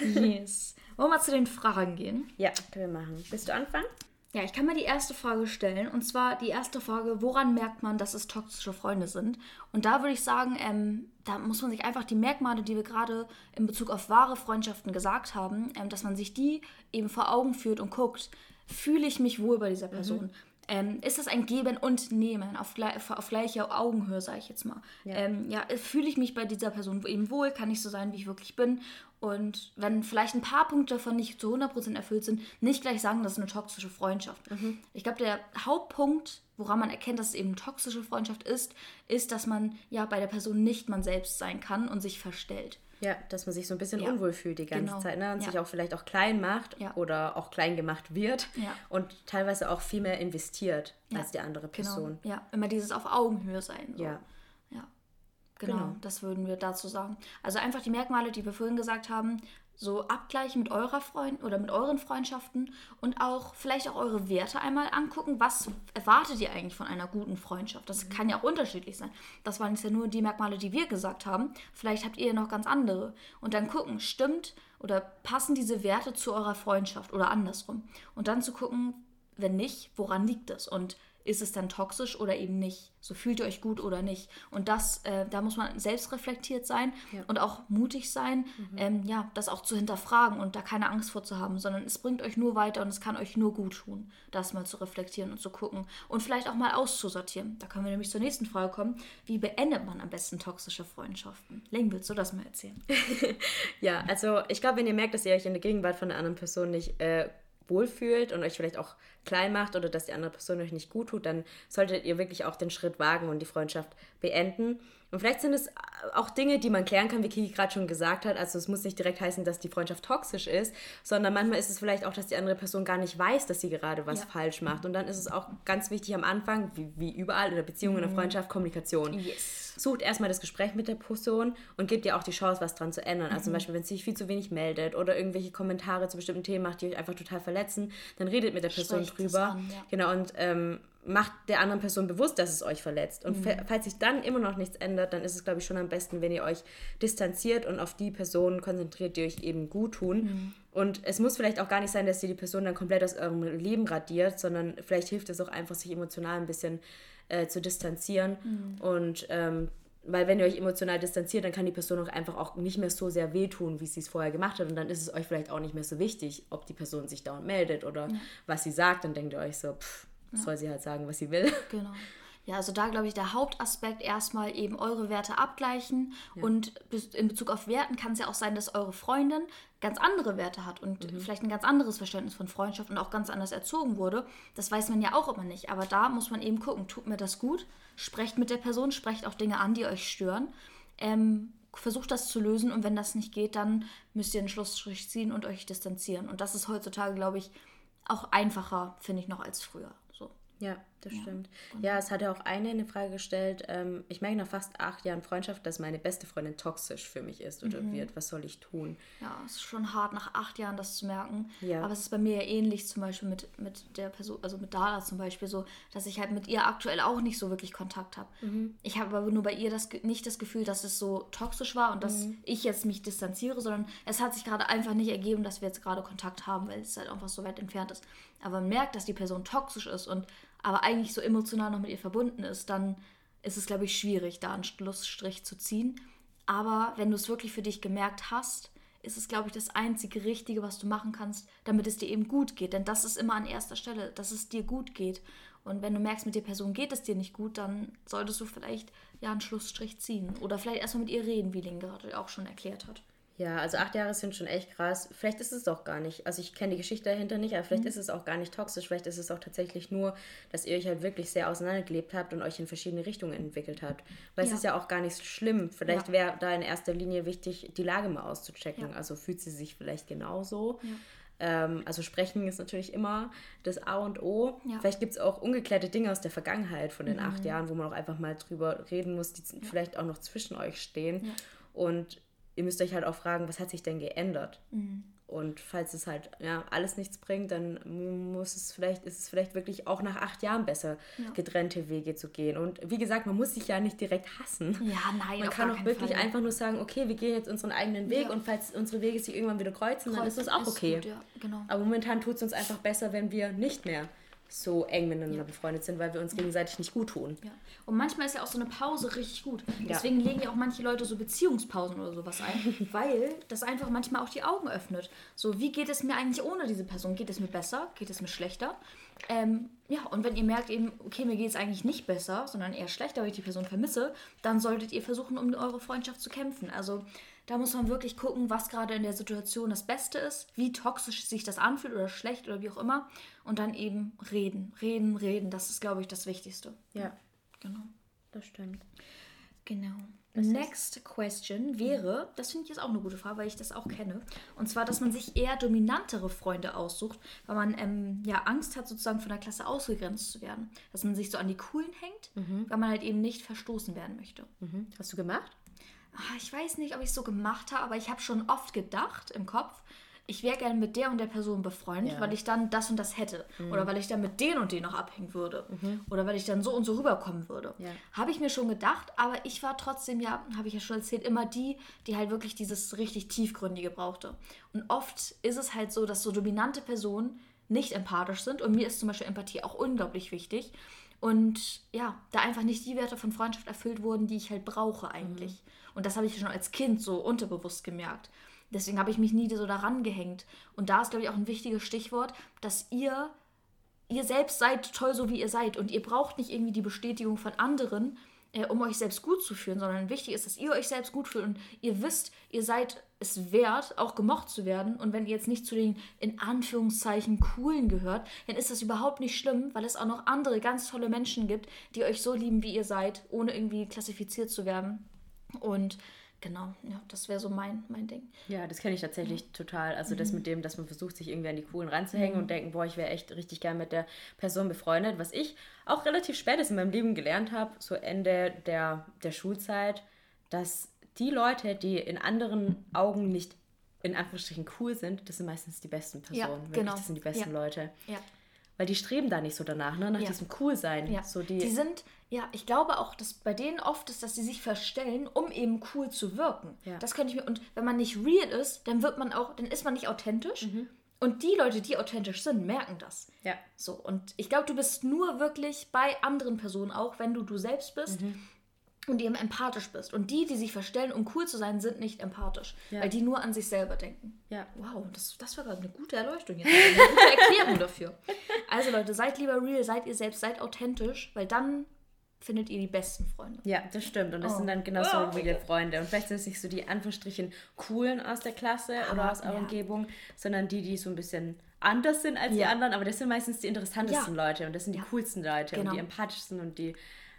Yes. Wollen wir mal zu den Fragen gehen? ja, können wir machen. Willst du anfangen? Ja, ich kann mal die erste Frage stellen. Und zwar die erste Frage, woran merkt man, dass es toxische Freunde sind? Und da würde ich sagen, ähm, da muss man sich einfach die Merkmale, die wir gerade in Bezug auf wahre Freundschaften gesagt haben, ähm, dass man sich die eben vor Augen führt und guckt, fühle ich mich wohl bei dieser Person? Ähm, ist das ein Geben und Nehmen auf, auf gleicher Augenhöhe, sage ich jetzt mal? Ja, ähm, ja fühle ich mich bei dieser Person eben wohl? Kann ich so sein, wie ich wirklich bin? Und wenn vielleicht ein paar Punkte davon nicht zu 100% erfüllt sind, nicht gleich sagen, das ist eine toxische Freundschaft. Ich glaube, der Hauptpunkt, woran man erkennt, dass es eben eine toxische Freundschaft ist, ist, dass man ja bei der Person nicht man selbst sein kann und sich verstellt. Ja, dass man sich so ein bisschen Ja, unwohl fühlt die ganze genau. Zeit ne? und Ja. sich auch vielleicht auch klein macht Ja. oder auch klein gemacht wird Ja. und teilweise auch viel mehr investiert als die andere Genau. Person. Ja, immer dieses auf Augenhöhe sein. So. Ja. Ja. Genau, Genau. das würden wir dazu sagen. Also einfach die Merkmale, die wir vorhin gesagt haben, so abgleichen mit eurer Freund oder mit euren Freundschaften und auch vielleicht auch eure Werte einmal angucken. Was erwartet ihr eigentlich von einer guten Freundschaft? Das kann ja auch unterschiedlich sein. Das waren jetzt ja nur die Merkmale, die wir gesagt haben. Vielleicht habt ihr noch ganz andere. Und dann gucken, stimmt oder passen diese Werte zu eurer Freundschaft oder andersrum. Und dann zu gucken, wenn nicht, woran liegt es? Und ist es dann toxisch oder eben nicht? So fühlt ihr euch gut oder nicht? Und das, äh, da muss man selbst reflektiert sein und auch mutig sein, ähm, ja, das auch zu hinterfragen und da keine Angst vor zu haben, sondern es bringt euch nur weiter und es kann euch nur gut tun, das mal zu reflektieren und zu gucken und vielleicht auch mal auszusortieren. Da können wir nämlich zur nächsten Frage kommen. Wie beendet man am besten toxische Freundschaften? Ling, willst du das mal erzählen? Ja, also ich glaube, wenn ihr merkt, dass ihr euch in der Gegenwart von einer anderen Person nicht äh, wohlfühlt und euch vielleicht auch klein macht oder dass die andere Person euch nicht gut tut, dann solltet ihr wirklich auch den Schritt wagen und die Freundschaft beenden. Und vielleicht sind es auch Dinge, die man klären kann, wie Kiki gerade schon gesagt hat. Also es muss nicht direkt heißen, dass die Freundschaft toxisch ist, sondern manchmal ist es vielleicht auch, dass die andere Person gar nicht weiß, dass sie gerade was ja. falsch macht. Und dann ist es auch ganz wichtig am Anfang, wie, wie überall in der Beziehung, in der mhm. Freundschaft, Kommunikation. Yes sucht erstmal das Gespräch mit der Person und gibt ihr auch die Chance, was dran zu ändern. Also zum mhm. Beispiel, wenn sie sich viel zu wenig meldet oder irgendwelche Kommentare zu bestimmten Themen macht, die euch einfach total verletzen, dann redet mit der Person Sprecht drüber. An, ja. Genau, und ähm, macht der anderen Person bewusst, dass es euch verletzt. Und mhm. falls sich dann immer noch nichts ändert, dann ist es, glaube ich, schon am besten, wenn ihr euch distanziert und auf die Personen konzentriert, die euch eben gut tun. Mhm. Und es muss vielleicht auch gar nicht sein, dass ihr die Person dann komplett aus eurem Leben radiert, sondern vielleicht hilft es auch einfach, sich emotional ein bisschen äh, zu distanzieren. Mhm. Und ähm, weil wenn ihr euch emotional distanziert, dann kann die Person auch einfach auch nicht mehr so sehr wehtun, wie sie es vorher gemacht hat. Und dann ist es euch vielleicht auch nicht mehr so wichtig, ob die Person sich dauernd meldet oder ja. was sie sagt. Dann denkt ihr euch so, pff, ja. soll sie halt sagen, was sie will. Genau. Ja, also da glaube ich, der Hauptaspekt erstmal eben eure Werte abgleichen. Ja. Und in Bezug auf Werten kann es ja auch sein, dass eure Freundin ganz andere Werte hat und mhm. vielleicht ein ganz anderes Verständnis von Freundschaft und auch ganz anders erzogen wurde. Das weiß man ja auch immer nicht. Aber da muss man eben gucken, tut mir das gut? Sprecht mit der Person, sprecht auch Dinge an, die euch stören. Ähm, versucht das zu lösen und wenn das nicht geht, dann müsst ihr einen Schlussstrich ziehen und euch distanzieren. Und das ist heutzutage, glaube ich, auch einfacher, finde ich, noch als früher. Ja, das ja. stimmt. Ja, es hat ja auch eine eine Frage gestellt. Ähm, ich merke nach fast acht Jahren Freundschaft, dass meine beste Freundin toxisch für mich ist oder mhm. wird. Was soll ich tun? Ja, es ist schon hart, nach acht Jahren das zu merken. Ja. Aber es ist bei mir ja ähnlich, zum Beispiel mit, mit der Person, also mit Dala zum Beispiel, so, dass ich halt mit ihr aktuell auch nicht so wirklich Kontakt habe. Mhm. Ich habe aber nur bei ihr das, nicht das Gefühl, dass es so toxisch war und dass mhm. ich jetzt mich distanziere, sondern es hat sich gerade einfach nicht ergeben, dass wir jetzt gerade Kontakt haben, weil es halt einfach so weit entfernt ist. Aber man merkt, dass die Person toxisch ist und aber eigentlich so emotional noch mit ihr verbunden ist, dann ist es, glaube ich, schwierig, da einen Schlussstrich zu ziehen. Aber wenn du es wirklich für dich gemerkt hast, ist es, glaube ich, das einzige Richtige, was du machen kannst, damit es dir eben gut geht. Denn das ist immer an erster Stelle, dass es dir gut geht. Und wenn du merkst, mit der Person geht es dir nicht gut, dann solltest du vielleicht ja einen Schlussstrich ziehen. Oder vielleicht erstmal mit ihr reden, wie Ling gerade auch schon erklärt hat. Ja, also acht Jahre sind schon echt krass. Vielleicht ist es auch gar nicht. Also ich kenne die Geschichte dahinter nicht, aber vielleicht mhm. ist es auch gar nicht toxisch. Vielleicht ist es auch tatsächlich nur, dass ihr euch halt wirklich sehr auseinandergelebt habt und euch in verschiedene Richtungen entwickelt habt. Weil ja. es ist ja auch gar nicht schlimm. Vielleicht ja. wäre da in erster Linie wichtig, die Lage mal auszuchecken. Ja. Also fühlt sie sich vielleicht genauso. Ähm, also sprechen ist natürlich immer das A und O. Vielleicht gibt es auch ungeklärte Dinge aus der Vergangenheit von den mhm. acht Jahren, wo man auch einfach mal drüber reden muss, die vielleicht auch noch zwischen euch stehen. Und ihr müsst euch halt auch fragen, was hat sich denn geändert? Mhm. Und falls es halt ja, alles nichts bringt, dann muss es vielleicht, ist es vielleicht wirklich auch nach acht Jahren besser, ja. getrennte Wege zu gehen. Und wie gesagt, man muss sich ja nicht direkt hassen. Ja, nein, Man kann auch wirklich Fall. einfach nur sagen, okay, wir gehen jetzt unseren eigenen Weg ja. und falls unsere Wege sich irgendwann wieder kreuzen, kreuzen dann ist das auch okay. Gut, genau. Aber momentan tut es uns einfach besser, wenn wir nicht mehr so eng miteinander ja. befreundet sind, weil wir uns gegenseitig nicht gut tun. Ja. Und manchmal ist ja auch so eine Pause richtig gut. Deswegen legen ja auch manche Leute so Beziehungspausen oder sowas ein, weil das einfach manchmal auch die Augen öffnet. So, wie geht es mir eigentlich ohne diese Person? Geht es mir besser? Geht es mir schlechter? Ähm, ja, und wenn ihr merkt eben, okay, mir geht es eigentlich nicht besser, sondern eher schlechter, weil ich die Person vermisse, dann solltet ihr versuchen, um eure Freundschaft zu kämpfen. Also da muss man wirklich gucken, was gerade in der Situation das Beste ist, wie toxisch sich das anfühlt oder schlecht oder wie auch immer. Und dann eben reden, reden, reden. Das ist, glaube ich, das Wichtigste. Ja. Genau. Das stimmt. Genau. Das Next question wäre, das finde ich jetzt auch eine gute Frage, weil ich das auch kenne. Und zwar, dass man sich eher dominantere Freunde aussucht, weil man ähm, ja Angst hat, sozusagen von der Klasse ausgegrenzt zu werden. Dass man sich so an die Coolen hängt, mhm. weil man halt eben nicht verstoßen werden möchte. Mhm. Hast du gemacht? Ah, ich weiß nicht, ob ich es so gemacht habe, aber ich habe schon oft gedacht im Kopf, ich wäre gerne mit der und der Person befreundet, ja. weil ich dann das und das hätte. Mhm. Oder weil ich dann mit den und den noch abhängen würde. Mhm. Oder weil ich dann so und so rüberkommen würde. Ja. Habe ich mir schon gedacht, aber ich war trotzdem ja, habe ich ja schon erzählt, immer die, die halt wirklich dieses richtig tiefgründige brauchte. Und oft ist es halt so, dass so dominante Personen nicht empathisch sind. Und mir ist zum Beispiel Empathie auch unglaublich wichtig. Und ja, da einfach nicht die Werte von Freundschaft erfüllt wurden, die ich halt brauche eigentlich. Mhm. Und das habe ich schon als Kind so unterbewusst gemerkt. Deswegen habe ich mich nie so daran gehängt. Und da ist, glaube ich, auch ein wichtiges Stichwort, dass ihr, ihr selbst seid toll, so wie ihr seid. Und ihr braucht nicht irgendwie die Bestätigung von anderen, äh, um euch selbst gut zu fühlen, sondern wichtig ist, dass ihr euch selbst gut fühlt und ihr wisst, ihr seid es wert, auch gemocht zu werden. Und wenn ihr jetzt nicht zu den in Anführungszeichen coolen gehört, dann ist das überhaupt nicht schlimm, weil es auch noch andere ganz tolle Menschen gibt, die euch so lieben, wie ihr seid, ohne irgendwie klassifiziert zu werden. Und genau, ja, das wäre so mein, mein Ding. Ja, das kenne ich tatsächlich mhm. total. Also das mit dem, dass man versucht, sich irgendwie an die Coolen ranzuhängen mhm. und denken, boah, ich wäre echt richtig gern mit der Person befreundet. Was ich auch relativ spät in meinem Leben gelernt habe, so Ende der, der Schulzeit, dass die Leute, die in anderen Augen nicht in Anführungsstrichen cool sind, das sind meistens die besten Personen. Ja, Wirklich, genau. Das sind die besten ja. Leute. Ja. Weil die streben da nicht so danach, ne? nach ja. diesem Coolsein. Ja. So die, die sind, ja, ich glaube auch, dass bei denen oft ist, dass sie sich verstellen, um eben cool zu wirken. Ja. Das könnte ich mir, und wenn man nicht real ist, dann wird man auch, dann ist man nicht authentisch. Mhm. Und die Leute, die authentisch sind, merken das. Ja. So, und ich glaube, du bist nur wirklich bei anderen Personen auch, wenn du du selbst bist. Mhm und eben empathisch bist. Und die, die sich verstellen, um cool zu sein, sind nicht empathisch, ja. weil die nur an sich selber denken. Ja. Wow, das, das war gerade eine gute Erleuchtung jetzt. Eine gute Erklärung dafür. Also Leute, seid lieber real, seid ihr selbst, seid authentisch, weil dann findet ihr die besten Freunde. Ja, das stimmt. Und das oh. sind dann genauso oh, reale okay. Freunde. Und vielleicht sind es nicht so die Anführungsstrichen coolen aus der Klasse aber, oder aus eurer ja. Umgebung, sondern die, die so ein bisschen anders sind als ja. die anderen. Aber das sind meistens die interessantesten. Leute und das sind die coolsten Leute genau. und die empathischsten und die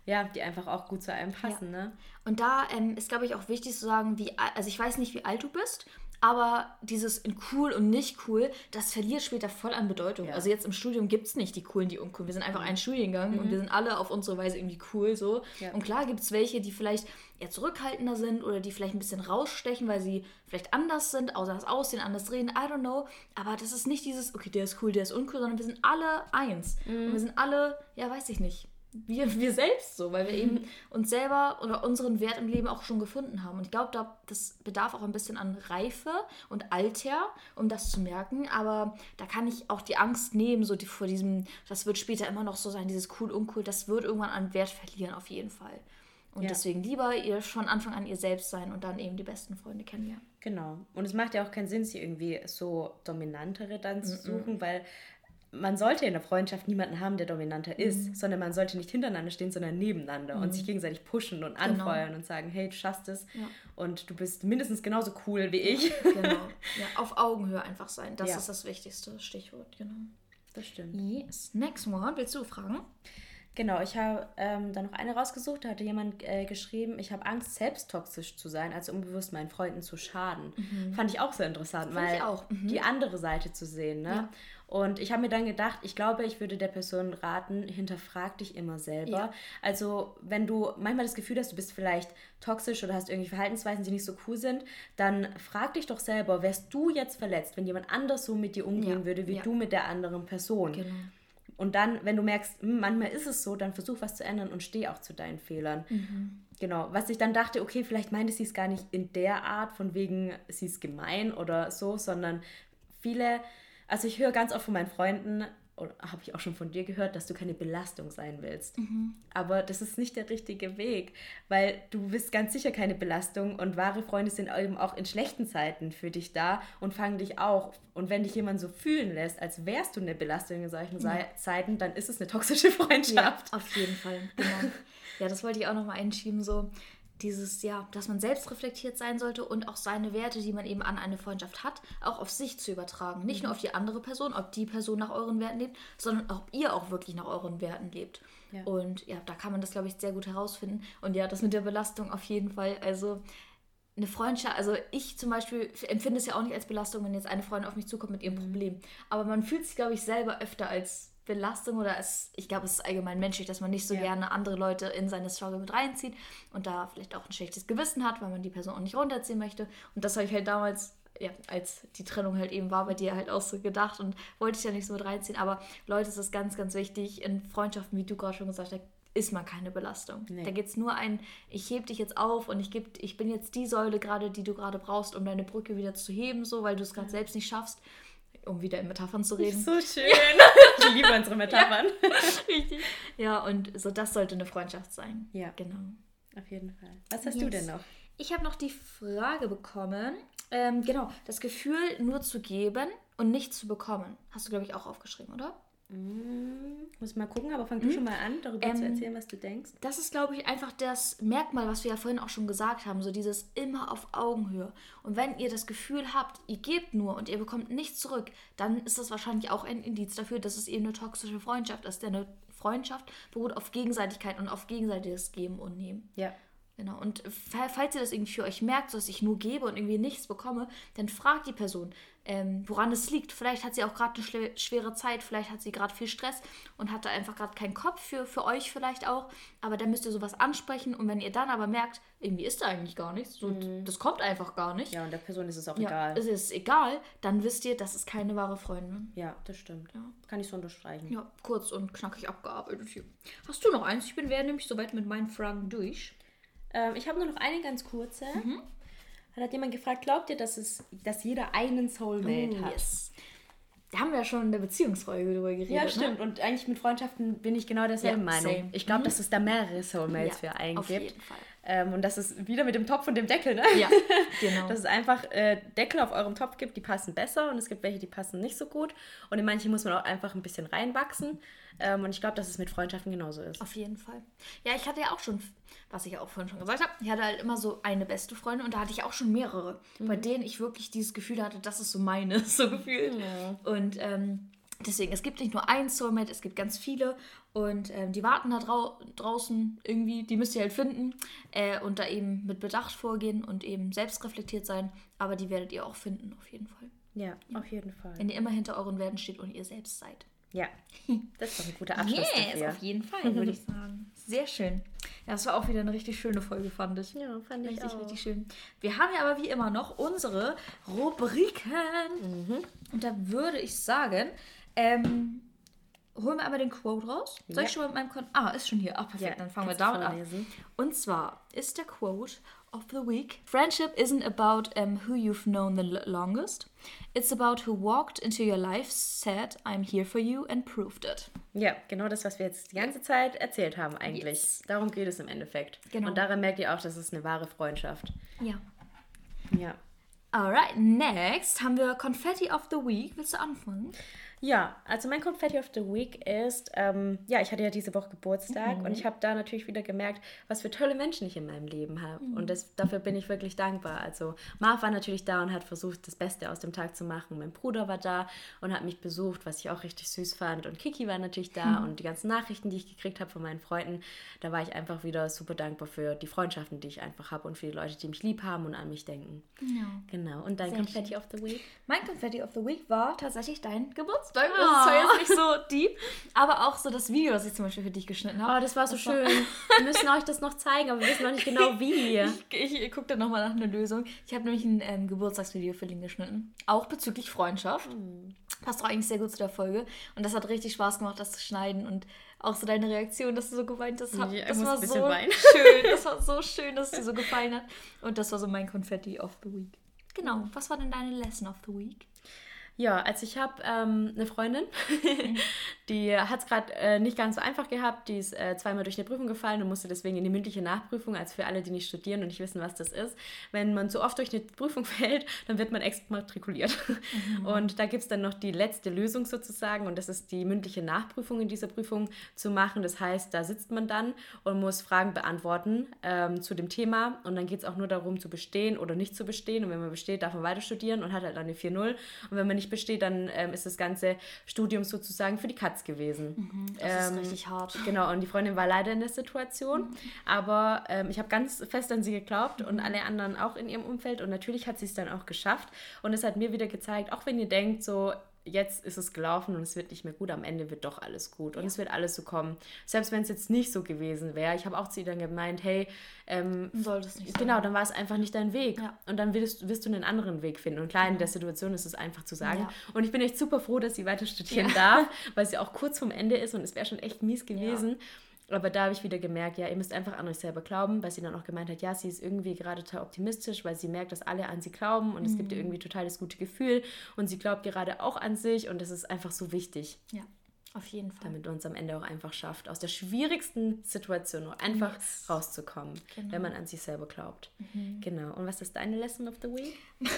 ja, die einfach auch gut zu einem passen. Ja. Ne? Und da ähm, ist, glaube ich, auch wichtig zu sagen, wie, also ich weiß nicht, wie alt du bist, aber dieses in cool und nicht cool, das verliert später voll an Bedeutung. Ja. Also jetzt im Studium gibt es nicht die coolen, die uncoolen. Wir sind einfach ein Studiengang mhm. und wir sind alle auf unsere Weise irgendwie cool so. Ja. Und klar gibt es welche, die vielleicht eher zurückhaltender sind oder die vielleicht ein bisschen rausstechen, weil sie vielleicht anders sind, außer das Aussehen, anders reden, I don't know. Aber das ist nicht dieses, okay, der ist cool, der ist uncool, sondern wir sind alle eins. Mhm. Und wir sind alle, ja, weiß ich nicht, wir, wir selbst so, weil wir eben uns selber oder unseren Wert im Leben auch schon gefunden haben. Und ich glaube, da, das bedarf auch ein bisschen an Reife und Alter, um das zu merken. Aber da kann ich auch die Angst nehmen, so die, vor diesem, das wird später immer noch so sein, dieses cool, uncool, das wird irgendwann an Wert verlieren, auf jeden Fall. Und ja. deswegen lieber ihr von Anfang an ihr selbst sein und dann eben die besten Freunde kennenlernen. Genau. Und es macht ja auch keinen Sinn, sie irgendwie so dominantere dann zu suchen, mm -mm. weil man sollte in der Freundschaft niemanden haben, der dominanter mhm. ist, sondern man sollte nicht hintereinander stehen, sondern nebeneinander mhm. und sich gegenseitig pushen und anfeuern genau. und sagen, hey, du schaffst es ja. und du bist mindestens genauso cool wie ich. Genau. Ja, auf Augenhöhe einfach sein. Das ja. ist das wichtigste Stichwort, genau. Das stimmt. Yes. Next one. Willst du fragen? Genau, ich habe ähm, da noch eine rausgesucht, da hatte jemand äh, geschrieben, ich habe Angst, selbst toxisch zu sein, also unbewusst meinen Freunden zu schaden. Mhm. Fand ich auch sehr interessant, Fand mal mhm. die andere Seite zu sehen. Ne? Ja. Und ich habe mir dann gedacht, ich glaube, ich würde der Person raten, hinterfrag dich immer selber. Ja. Also, wenn du manchmal das Gefühl hast, du bist vielleicht toxisch oder hast irgendwie Verhaltensweisen, die nicht so cool sind, dann frag dich doch selber, wärst du jetzt verletzt, wenn jemand anders so mit dir umgehen ja. würde, wie ja. du mit der anderen Person? Genau. Und dann, wenn du merkst, hm, manchmal ist es so, dann versuch was zu ändern und steh auch zu deinen Fehlern. Mhm. Genau, was ich dann dachte, okay, vielleicht meinte sie es gar nicht in der Art, von wegen, sie ist gemein oder so, sondern viele also ich höre ganz oft von meinen Freunden, oder habe ich auch schon von dir gehört, dass du keine Belastung sein willst. Mhm. Aber das ist nicht der richtige Weg, weil du bist ganz sicher keine Belastung und wahre Freunde sind eben auch in schlechten Zeiten für dich da und fangen dich auch. Und wenn dich jemand so fühlen lässt, als wärst du eine Belastung in solchen ja. Zeiten, dann ist es eine toxische Freundschaft. Ja, auf jeden Fall. Genau. ja, das wollte ich auch noch mal einschieben. So, dieses, ja, dass man selbst reflektiert sein sollte und auch seine Werte, die man eben an eine Freundschaft hat, auch auf sich zu übertragen. Nicht mhm. nur auf die andere Person, ob die Person nach euren Werten lebt, sondern ob ihr auch wirklich nach euren Werten lebt. Ja. Und ja, da kann man das, glaube ich, sehr gut herausfinden. Und ja, das mit der Belastung auf jeden Fall. Also eine Freundschaft, also ich zum Beispiel empfinde es ja auch nicht als Belastung, wenn jetzt eine Freundin auf mich zukommt mit ihrem mhm. Problem. Aber man fühlt sich, glaube ich, selber öfter als Belastung oder es, ich glaube, es ist allgemein menschlich, dass man nicht so ja. gerne andere Leute in seine Struggle mit reinzieht und da vielleicht auch ein schlechtes Gewissen hat, weil man die Person auch nicht runterziehen möchte. Und das habe ich halt damals, ja, als die Trennung halt eben war, bei dir halt auch so gedacht und wollte ich ja nicht so mit reinziehen. Aber Leute, es ist ganz, ganz wichtig, in Freundschaften, wie du gerade schon gesagt hast, ist man keine Belastung. Nee. Da geht es nur ein, ich heb dich jetzt auf und ich, geb, ich bin jetzt die Säule gerade, die du gerade brauchst, um deine Brücke wieder zu heben, so, weil du es gerade ja. selbst nicht schaffst um wieder in Metaphern zu reden. So schön. ich liebe unsere Metaphern. Ja, richtig. Ja, und so das sollte eine Freundschaft sein. Ja. Genau. Auf jeden Fall. Was hast yes. du denn noch? Ich habe noch die Frage bekommen. Ähm, genau, das Gefühl nur zu geben und nicht zu bekommen. Hast du, glaube ich, auch aufgeschrieben, oder? Mm, muss mal gucken, aber fang du schon mal an, darüber Ähm, zu erzählen, was du denkst. Das ist, glaube ich, einfach das Merkmal, was wir ja vorhin auch schon gesagt haben, so dieses immer auf Augenhöhe. Und wenn ihr das Gefühl habt, ihr gebt nur und ihr bekommt nichts zurück, dann ist das wahrscheinlich auch ein Indiz dafür, dass es eben eine toxische Freundschaft ist. Denn eine Freundschaft beruht auf Gegenseitigkeit und auf gegenseitiges Geben und Nehmen. Ja. Genau. Und fa- falls ihr das irgendwie für euch merkt, dass ich nur gebe und irgendwie nichts bekomme, dann fragt die Person, ähm, woran es liegt. Vielleicht hat sie auch gerade eine schwere Zeit, vielleicht hat sie gerade viel Stress und hat da einfach gerade keinen Kopf für, für euch vielleicht auch. Aber dann müsst ihr sowas ansprechen und wenn ihr dann aber merkt, irgendwie ist da eigentlich gar nichts, so, das kommt einfach gar nicht. Ja, und der Person ist es auch Ja, egal. Es ist egal, dann wisst ihr, das ist keine wahre Freundin. ja, das stimmt. Kann ich so unterstreichen. Ja, kurz und knackig abgearbeitet hier. Hast du noch eins? Ich bin wäre nämlich soweit mit meinen Fragen durch. Ähm, ich habe nur noch eine ganz kurze. Mhm. Da hat jemand gefragt, glaubt ihr, dass, es, dass jeder einen Soulmate Oh, hat? yes. Da haben wir ja schon in der Beziehungsfolge drüber geredet. Ja, Ne? stimmt. Und eigentlich mit Freundschaften bin ich genau derselben Ja, Meinung. same. Ich glaube, dass es da mehrere Soulmates Ja, für einen auf gibt. jeden Fall. Ähm, und dass es wieder mit dem Topf und dem Deckel, ne? Ja, genau. Dass es einfach äh, Deckel auf eurem Topf gibt, die passen besser und es gibt welche, die passen nicht so gut. Und in manche muss man auch einfach ein bisschen reinwachsen. Ähm, und ich glaube, dass es mit Freundschaften genauso ist. Auf jeden Fall. Ja, ich hatte ja auch schon, was ich ja auch vorhin schon gesagt habe, ich hatte halt immer so eine beste Freundin und da hatte ich auch schon mehrere, bei denen ich wirklich dieses Gefühl hatte, das ist so meine, so gefühlt. Und ähm, deswegen, es gibt nicht nur einen Soulmate, es gibt ganz viele und ähm, die warten da drau draußen irgendwie, die müsst ihr halt finden äh, und da eben mit Bedacht vorgehen und eben selbstreflektiert sein, aber die werdet ihr auch finden, auf jeden Fall. Ja, auf jeden Fall. Wenn ihr immer hinter euren Werten steht und ihr selbst seid. Ja, das ist doch ein guter Abschluss dafür. auf jeden Fall, würde ich sagen. Sehr schön. Ja, das war auch wieder eine richtig schöne Folge, fand ich. Ja, fand ich Richtig, auch. richtig schön. Wir haben ja aber wie immer noch unsere Rubriken. Mhm. Und da würde ich sagen, ähm, holen wir einmal den Quote raus. Soll ich Ja. schon mal mit meinem Kon Ah, ist schon hier. Ah, perfekt, Ja, dann fangen wir damit an. Und zwar ist der Quote of the week: Friendship isn't about um, who you've known the longest. It's about who walked into your life, said, I'm here for you and proved it. Ja, genau das, was wir jetzt die ganze Zeit erzählt haben eigentlich. Yes. Darum geht es im Endeffekt. Genau. Und daran merkt ihr auch, dass es eine wahre Freundschaft. Ja. Ja. Alright, next haben wir Confetti of the Week. Willst du anfangen? Ja, also mein Confetti of the Week ist, ähm, ja, ich hatte ja diese Woche Geburtstag und ich habe da natürlich wieder gemerkt, was für tolle Menschen ich in meinem Leben habe. Und das, dafür bin ich wirklich dankbar. Also Marv war natürlich da und hat versucht, das Beste aus dem Tag zu machen. Mein Bruder war da und hat mich besucht, was ich auch richtig süß fand. Und Kiki war natürlich da und die ganzen Nachrichten, die ich gekriegt habe von meinen Freunden, da war ich einfach wieder super dankbar für die Freundschaften, die ich einfach habe und für die Leute, die mich lieb haben und an mich denken. Ja. Genau. Und dein Sehr Confetti of the Week? Mein Confetti of the Week war tatsächlich dein Geburtstag. Das ist zwar jetzt nicht so deep, aber auch so das Video, das ich zum Beispiel für dich geschnitten habe. Oh, das war so schön. Wir müssen euch das noch zeigen, aber wir wissen noch nicht genau wie. Ich, ich gucke da nochmal nach einer Lösung. Ich habe nämlich ein ähm, Geburtstagsvideo für Lin geschnitten. Auch bezüglich Freundschaft. Passt auch eigentlich sehr gut zu der Folge. Und das hat richtig Spaß gemacht, das zu schneiden. Und auch so deine Reaktion, dass du so geweint hast. hat- Ja, das war so weinen. schön. Das war so schön, dass es dir so gefallen hat. Und das war so mein Confetti of the Week. Genau. Was war denn deine Lesson of the Week? Ja, also ich habe ähm, eine Freundin, die hat es gerade äh, nicht ganz so einfach gehabt. Die ist äh, zweimal durch eine Prüfung gefallen und musste deswegen in die mündliche Nachprüfung. Also für alle, die nicht studieren und nicht wissen, was das ist. Wenn man so oft durch eine Prüfung fällt, dann wird man exmatrikuliert. Und da gibt es dann noch die letzte Lösung sozusagen und das ist die mündliche Nachprüfung in dieser Prüfung zu machen. Das heißt, da sitzt man dann und muss Fragen beantworten ähm, zu dem Thema und dann geht es auch nur darum zu bestehen oder nicht zu bestehen. Und wenn man besteht, darf man weiter studieren und hat halt dann eine 4-0. Und wenn man nicht besteht, dann ähm, ist das ganze Studium sozusagen für die Katz gewesen. Das Ähm, ist richtig hart. Genau, und die Freundin war leider in der Situation, aber ähm, ich habe ganz fest an sie geglaubt und alle anderen auch in ihrem Umfeld. Und natürlich hat sie es dann auch geschafft. Und es hat mir wieder gezeigt, auch wenn ihr denkt, so jetzt ist es gelaufen und es wird nicht mehr gut, am Ende wird doch alles gut und es wird alles so kommen. Selbst wenn es jetzt nicht so gewesen wäre, ich habe auch zu ihr dann gemeint, hey, ähm, Sollte es nicht sein. Genau, dann war es einfach nicht dein Weg. Ja. Und dann wirst, wirst du einen anderen Weg finden. Und klar, in der Situation ist es einfach zu sagen. Ja. Und ich bin echt super froh, dass sie weiter studieren darf, weil sie auch kurz vorm Ende ist und es wäre schon echt mies gewesen. Aber da habe ich wieder gemerkt, ja, ihr müsst einfach an euch selber glauben, weil sie dann auch gemeint hat, ja, sie ist irgendwie gerade total optimistisch, weil sie merkt, dass alle an sie glauben und es gibt ihr Mhm. irgendwie total das gute Gefühl und sie glaubt gerade auch an sich und das ist einfach so wichtig, Ja, auf jeden Fall. damit man es am Ende auch einfach schafft, aus der schwierigsten Situation nur einfach Yes. rauszukommen, Genau. wenn man an sich selber glaubt. Genau. Und was ist deine Lesson of the Week?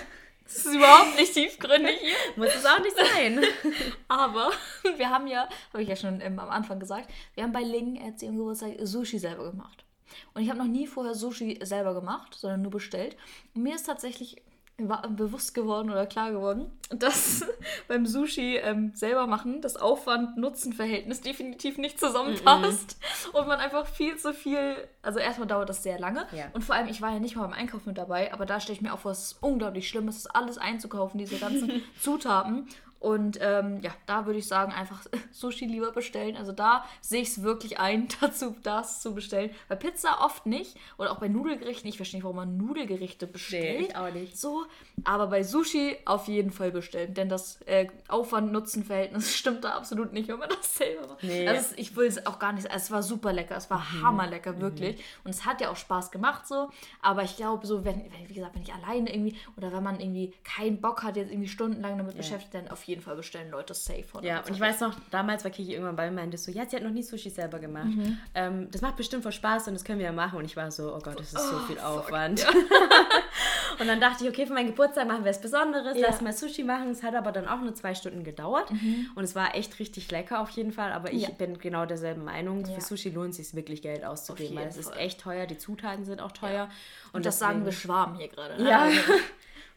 Das ist überhaupt nicht tiefgründig hier. Muss es auch nicht sein. Aber wir haben ja, habe ich ja schon am Anfang gesagt, wir haben bei Ling jetzt ihrem Geburtstag Sushi selber gemacht. Und ich habe noch nie vorher Sushi selber gemacht, sondern nur bestellt. Und mir ist tatsächlich war bewusst geworden oder klar geworden, dass beim Sushi ähm, selber machen das Aufwand-Nutzen-Verhältnis definitiv nicht zusammenpasst mm -mm. und man einfach viel zu viel, also erstmal dauert das sehr lange Ja. und vor allem, ich war ja nicht mal beim Einkauf mit dabei, aber da stelle ich mir auch vor, es ist unglaublich schlimm, es ist alles einzukaufen, diese ganzen Zutaten und ähm, ja, da würde ich sagen, einfach Sushi lieber bestellen. Also da sehe ich es wirklich ein, dazu das zu bestellen. Bei Pizza oft nicht. Oder auch bei Nudelgerichten. Ich verstehe nicht, warum man Nudelgerichte bestellt. ich auch nicht. So, aber bei Sushi auf jeden Fall bestellen. Denn das äh, Aufwand-Nutzen-Verhältnis stimmt da absolut nicht, wenn man das selber macht. Nee. Also ich will es auch gar nicht. Also es war super lecker. Es war Mhm. hammerlecker, wirklich. Und es hat ja auch Spaß gemacht so. Aber ich glaube, so, wenn, wenn, wie gesagt, wenn ich alleine irgendwie oder wenn man irgendwie keinen Bock hat, jetzt irgendwie stundenlang damit beschäftigt, dann auf jeden Fall bestellen Leute safe. von Ja, und ich weiß noch, damals war Kiki irgendwann bei mir und meinte so, ja, sie hat noch nie Sushi selber gemacht. Ähm, das macht bestimmt voll Spaß und das können wir ja machen. Und ich war so, oh Gott, das ist so viel Aufwand. und dann dachte ich, okay, für meinen Geburtstag machen wir was Besonderes, Ja. lass mal Sushi machen. Es hat aber dann auch nur zwei Stunden gedauert. Und es war echt richtig lecker auf jeden Fall. Aber ich Ja. bin genau derselben Meinung. Ja. Für Sushi lohnt es sich wirklich Geld auszugeben, weil jeden es ist echt teuer, die Zutaten sind auch teuer. Und das sagen wir deswegen- Schwaben hier gerade. Ne? Ja.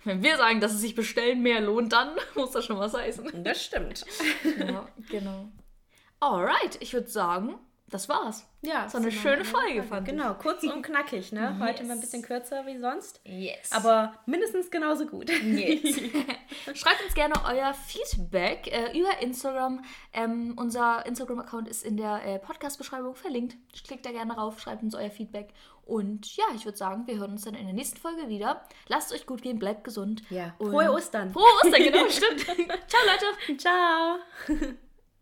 Wenn wir sagen, dass es sich bestellen mehr lohnt, dann muss das schon was heißen. Das stimmt. Ja, genau. Alright, ich würde sagen, das war's. Ja, war eine schöne Folge, fand ich. Genau, kurz und knackig, ne? Heute Yes. mal ein bisschen kürzer wie sonst. Yes. Aber mindestens genauso gut. Yes. Schreibt uns gerne euer Feedback äh, über Instagram. Ähm, unser Instagram-Account ist in der äh, Podcast-Beschreibung verlinkt. Klickt da gerne rauf, schreibt uns euer Feedback. Und ja, ich würde sagen, wir hören uns dann in der nächsten Folge wieder. Lasst euch gut gehen, bleibt gesund. Ja. Frohe Ostern. Frohe Ostern, genau, stimmt. Ciao, Leute. Ciao.